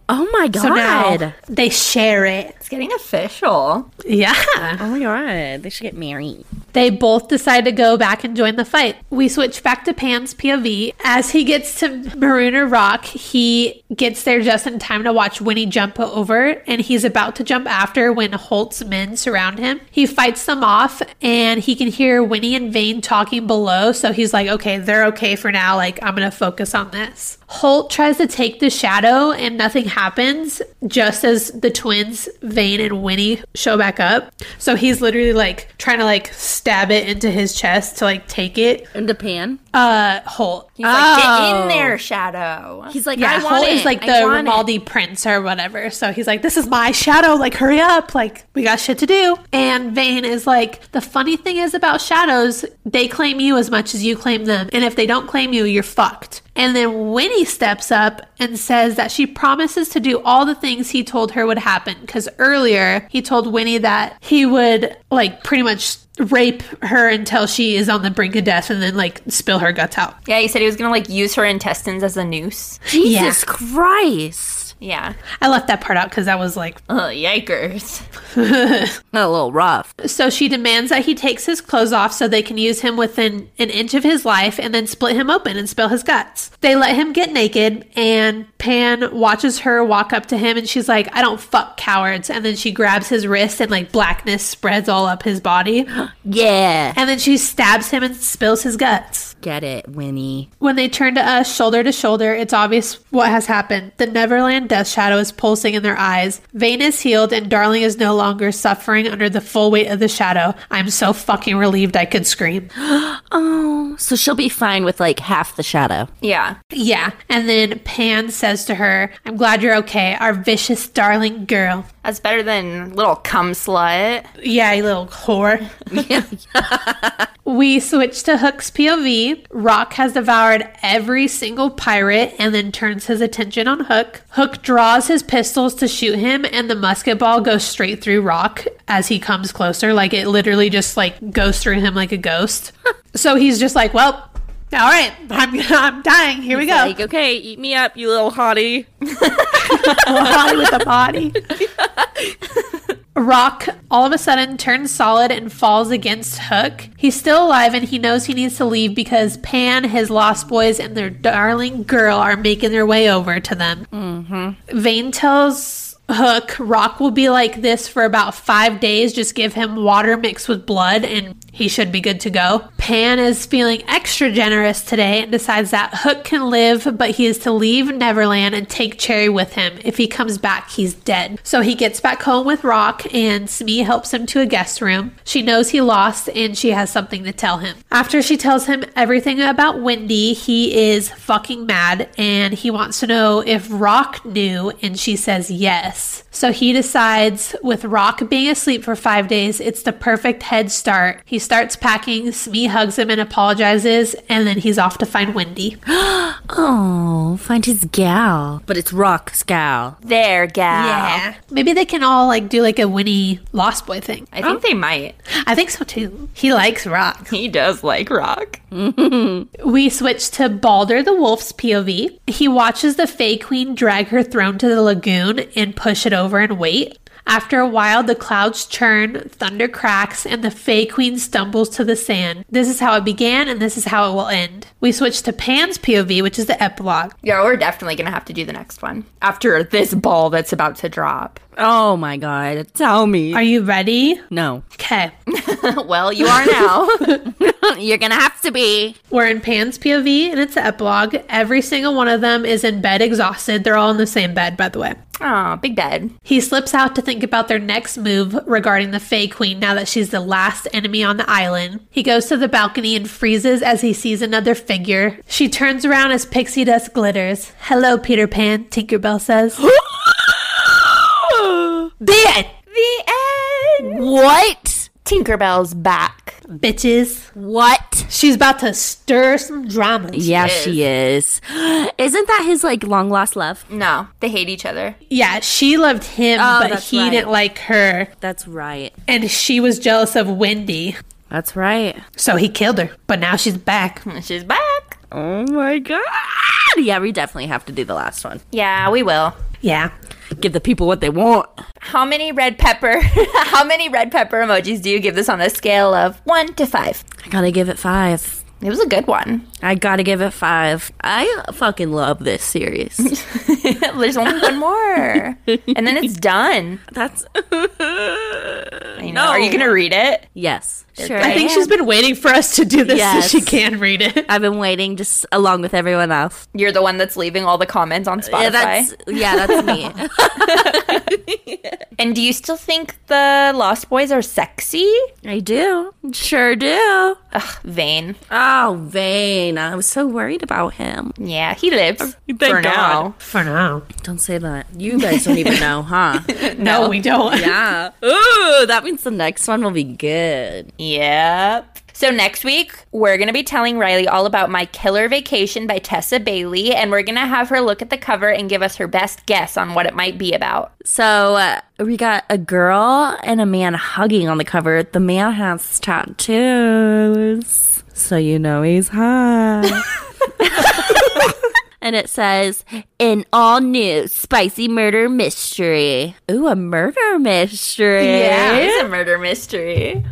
Oh my God. So now they share it. It's getting official. Yeah. oh my God. They should get married. They both decide to go back and join the fight. We switch back to Pan's POV. As he gets to Marooner Rock, he gets there just in time to watch Winnie jump over, and he's about to jump after when Holt's men surround him. He fights them off, and he can hear Winnie and Vane talking below, so he's like, okay, they're okay for now. Like, I'm going to focus on this. Holt tries to take the shadow, and nothing happens just as the twins, Vane and Winnie, show back up. So he's literally like trying to like stab it into his chest to like take it. And the pan. Uh, Holt. He's like, get Oh. in there, Shadow. He's like, Yeah, I want Holt is like the it. Prince or whatever. So he's like, this is my shadow. Like, hurry up. Like, we got shit to do. And Vane is like, the funny thing is about shadows, they claim you as much as you claim them. And if they don't claim you, you're fucked. And then Winnie steps up and says that she promises to do all the things he told her would happen. Because earlier he told Winnie that he would, like, pretty much rape her until she is on the brink of death and then, like, spill her guts out. Yeah, he said he was gonna like use her intestines as a noose. Jesus Christ. Yeah. I left that part out because that was like Oh, yikers. A little rough. So she demands that he takes his clothes off so they can use him within an inch of his life and then split him open and spill his guts. They let him get naked, and Pan watches her walk up to him and she's like, I don't fuck cowards. And then she grabs his wrist and like blackness spreads all up his body. Yeah. And then she stabs him and spills his guts. Get it, Winnie. When they turn to us shoulder to shoulder, it's obvious what has happened. The Neverland death shadow is pulsing in their eyes. Vane is healed, and Darling is no longer suffering under the full weight of the shadow. I'm so fucking relieved I could scream. Oh, so she'll be fine with like half the shadow. Yeah. Yeah. And then Pan says to her, I'm glad you're okay, our vicious darling girl. That's better than little cum slut. Yeah, you little whore. we switch to Hook's POV. Roc has devoured every single pirate and then turns his attention on Hook. Hook draws his pistols to shoot him, and the musket ball goes straight through Roc as he comes closer. Like it literally just like goes through him like a ghost. so he's just like, well. All right, I'm I'm dying. Here we go. Like, okay, eat me up, you little hottie. hottie with a body. Roc all of a sudden turns solid and falls against Hook. He's still alive and he knows he needs to leave because Pan, his lost boys, and their darling girl are making their way over to them. Mm-hmm. Vane tells Hook Roc will be like this for about five days. Just give him water mixed with blood and he should be good to go. Pan is feeling extra generous today and decides that Hook can live, but he is to leave Neverland and take Cherry with him. If he comes back, he's dead. So he gets back home with Roc, and Smee helps him to a guest room. She knows he lost and she has something to tell him. After she tells him everything about Wendy, he is fucking mad and he wants to know if Roc knew, and she says yes. So he decides, with Roc being asleep for five days, it's the perfect head start. He starts packing. Smee hugs him and apologizes, and then he's off to find Wendy. Oh, find his gal. But it's Roc's gal. Their gal. Yeah. Maybe they can all like do like a Winnie Lost Boy thing. I think they might. I think so too. He likes rock. He does like rock. We switch to Balder the Wolf's POV. He watches the Fae Queen drag her throne to the lagoon and push it over and wait. After a while, the clouds churn, thunder cracks, and the Fae Queen stumbles to the sand. This is how it began, and this is how it will end. We switch to Pan's POV, which is the epilogue. Yeah, we're definitely gonna have to do the next one after this ball that's about to drop. Oh my god. Tell me. Are you ready? no. Okay. well, you are now. You're gonna have to be. We're in Pan's POV, and it's the epilogue. Every single one of them is in bed exhausted. They're all in the same bed, by the way. Aw, big bed. He slips out to think about their next move regarding the Fae Queen now that she's the last enemy on the island. He goes to the balcony and freezes as he sees another figure. She turns around as pixie dust glitters. Hello, Peter Pan, Tinkerbell says. the end! The end. What? Tinkerbell's back. Bitches. What? She's about to stir some drama. Yeah, is. she is. Isn't that his like long lost love? No, they hate each other. Yeah, she loved him, Oh, but he right. didn't like her. That's right. And she was jealous of Wendy. That's right. So he killed her. But now she's back. She's back. Oh my god. Yeah, we definitely have to do the last one. Yeah, we will. Yeah. Give the people what they want. How many red pepper? how many red pepper emojis do you give this on a scale of one to five? I gotta give it five. It was a good one. I gotta give it five. I fucking love this series. There's only one more, and then it's done. That's I know. Are you gonna read it? yes, sure. I think am. she's been waiting for us to do this Yes. so she can read it. I've been waiting just along with everyone else. You're the one that's leaving all the comments on uh, Spotify. Yeah, that's yeah, that's me. and do you still think the Lost Boys are sexy? I do, sure do. Ugh, Vane. Oh, Vane, I was so worried about him. Yeah, he lives oh, Thank for God. now. For now. Don't say that. You guys don't even know, huh? No, we don't. Yeah. Ooh, that means the next one will be good. Yep. So next week, we're going to be telling Riley all about My Killer Vacation by Tessa Bailey, and we're going to have her look at the cover and give us her best guess on what it might be about. So uh, we got a girl and a man hugging on the cover. The man has tattoos, so you know he's hot. and it says, "An all new spicy murder mystery." Ooh, a murder mystery. Yeah, it's a murder mystery.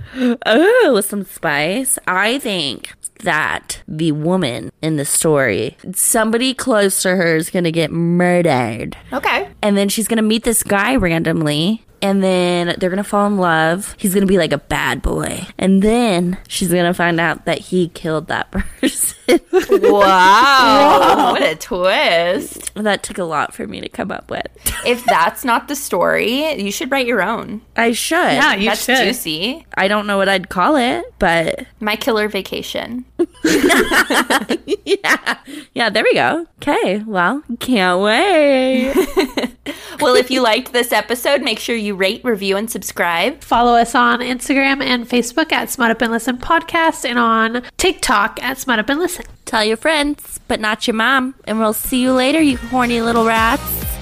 Oh, with some spice. I think that the woman in the story, somebody close to her is going to get murdered. Okay. And then she's going to meet this guy randomly. And then they're going to fall in love. He's going to be like a bad boy. And then she's going to find out that he killed that person. Wow. what a twist. that took a lot for me to come up with. If that's not the story, you should write your own. I should. Yeah, you that's should. juicy. I don't know what I'd call it, but My Killer Vacation. yeah. Yeah, there we go. Okay. Well, can't wait. well, if you liked this episode, make sure you rate, review, and subscribe. Follow us on Instagram and Facebook at Smut Up and Listen Podcast and on TikTok at Smut Up and Listen. Tell your friends, but not your mom. And we'll see you later, you horny little rats.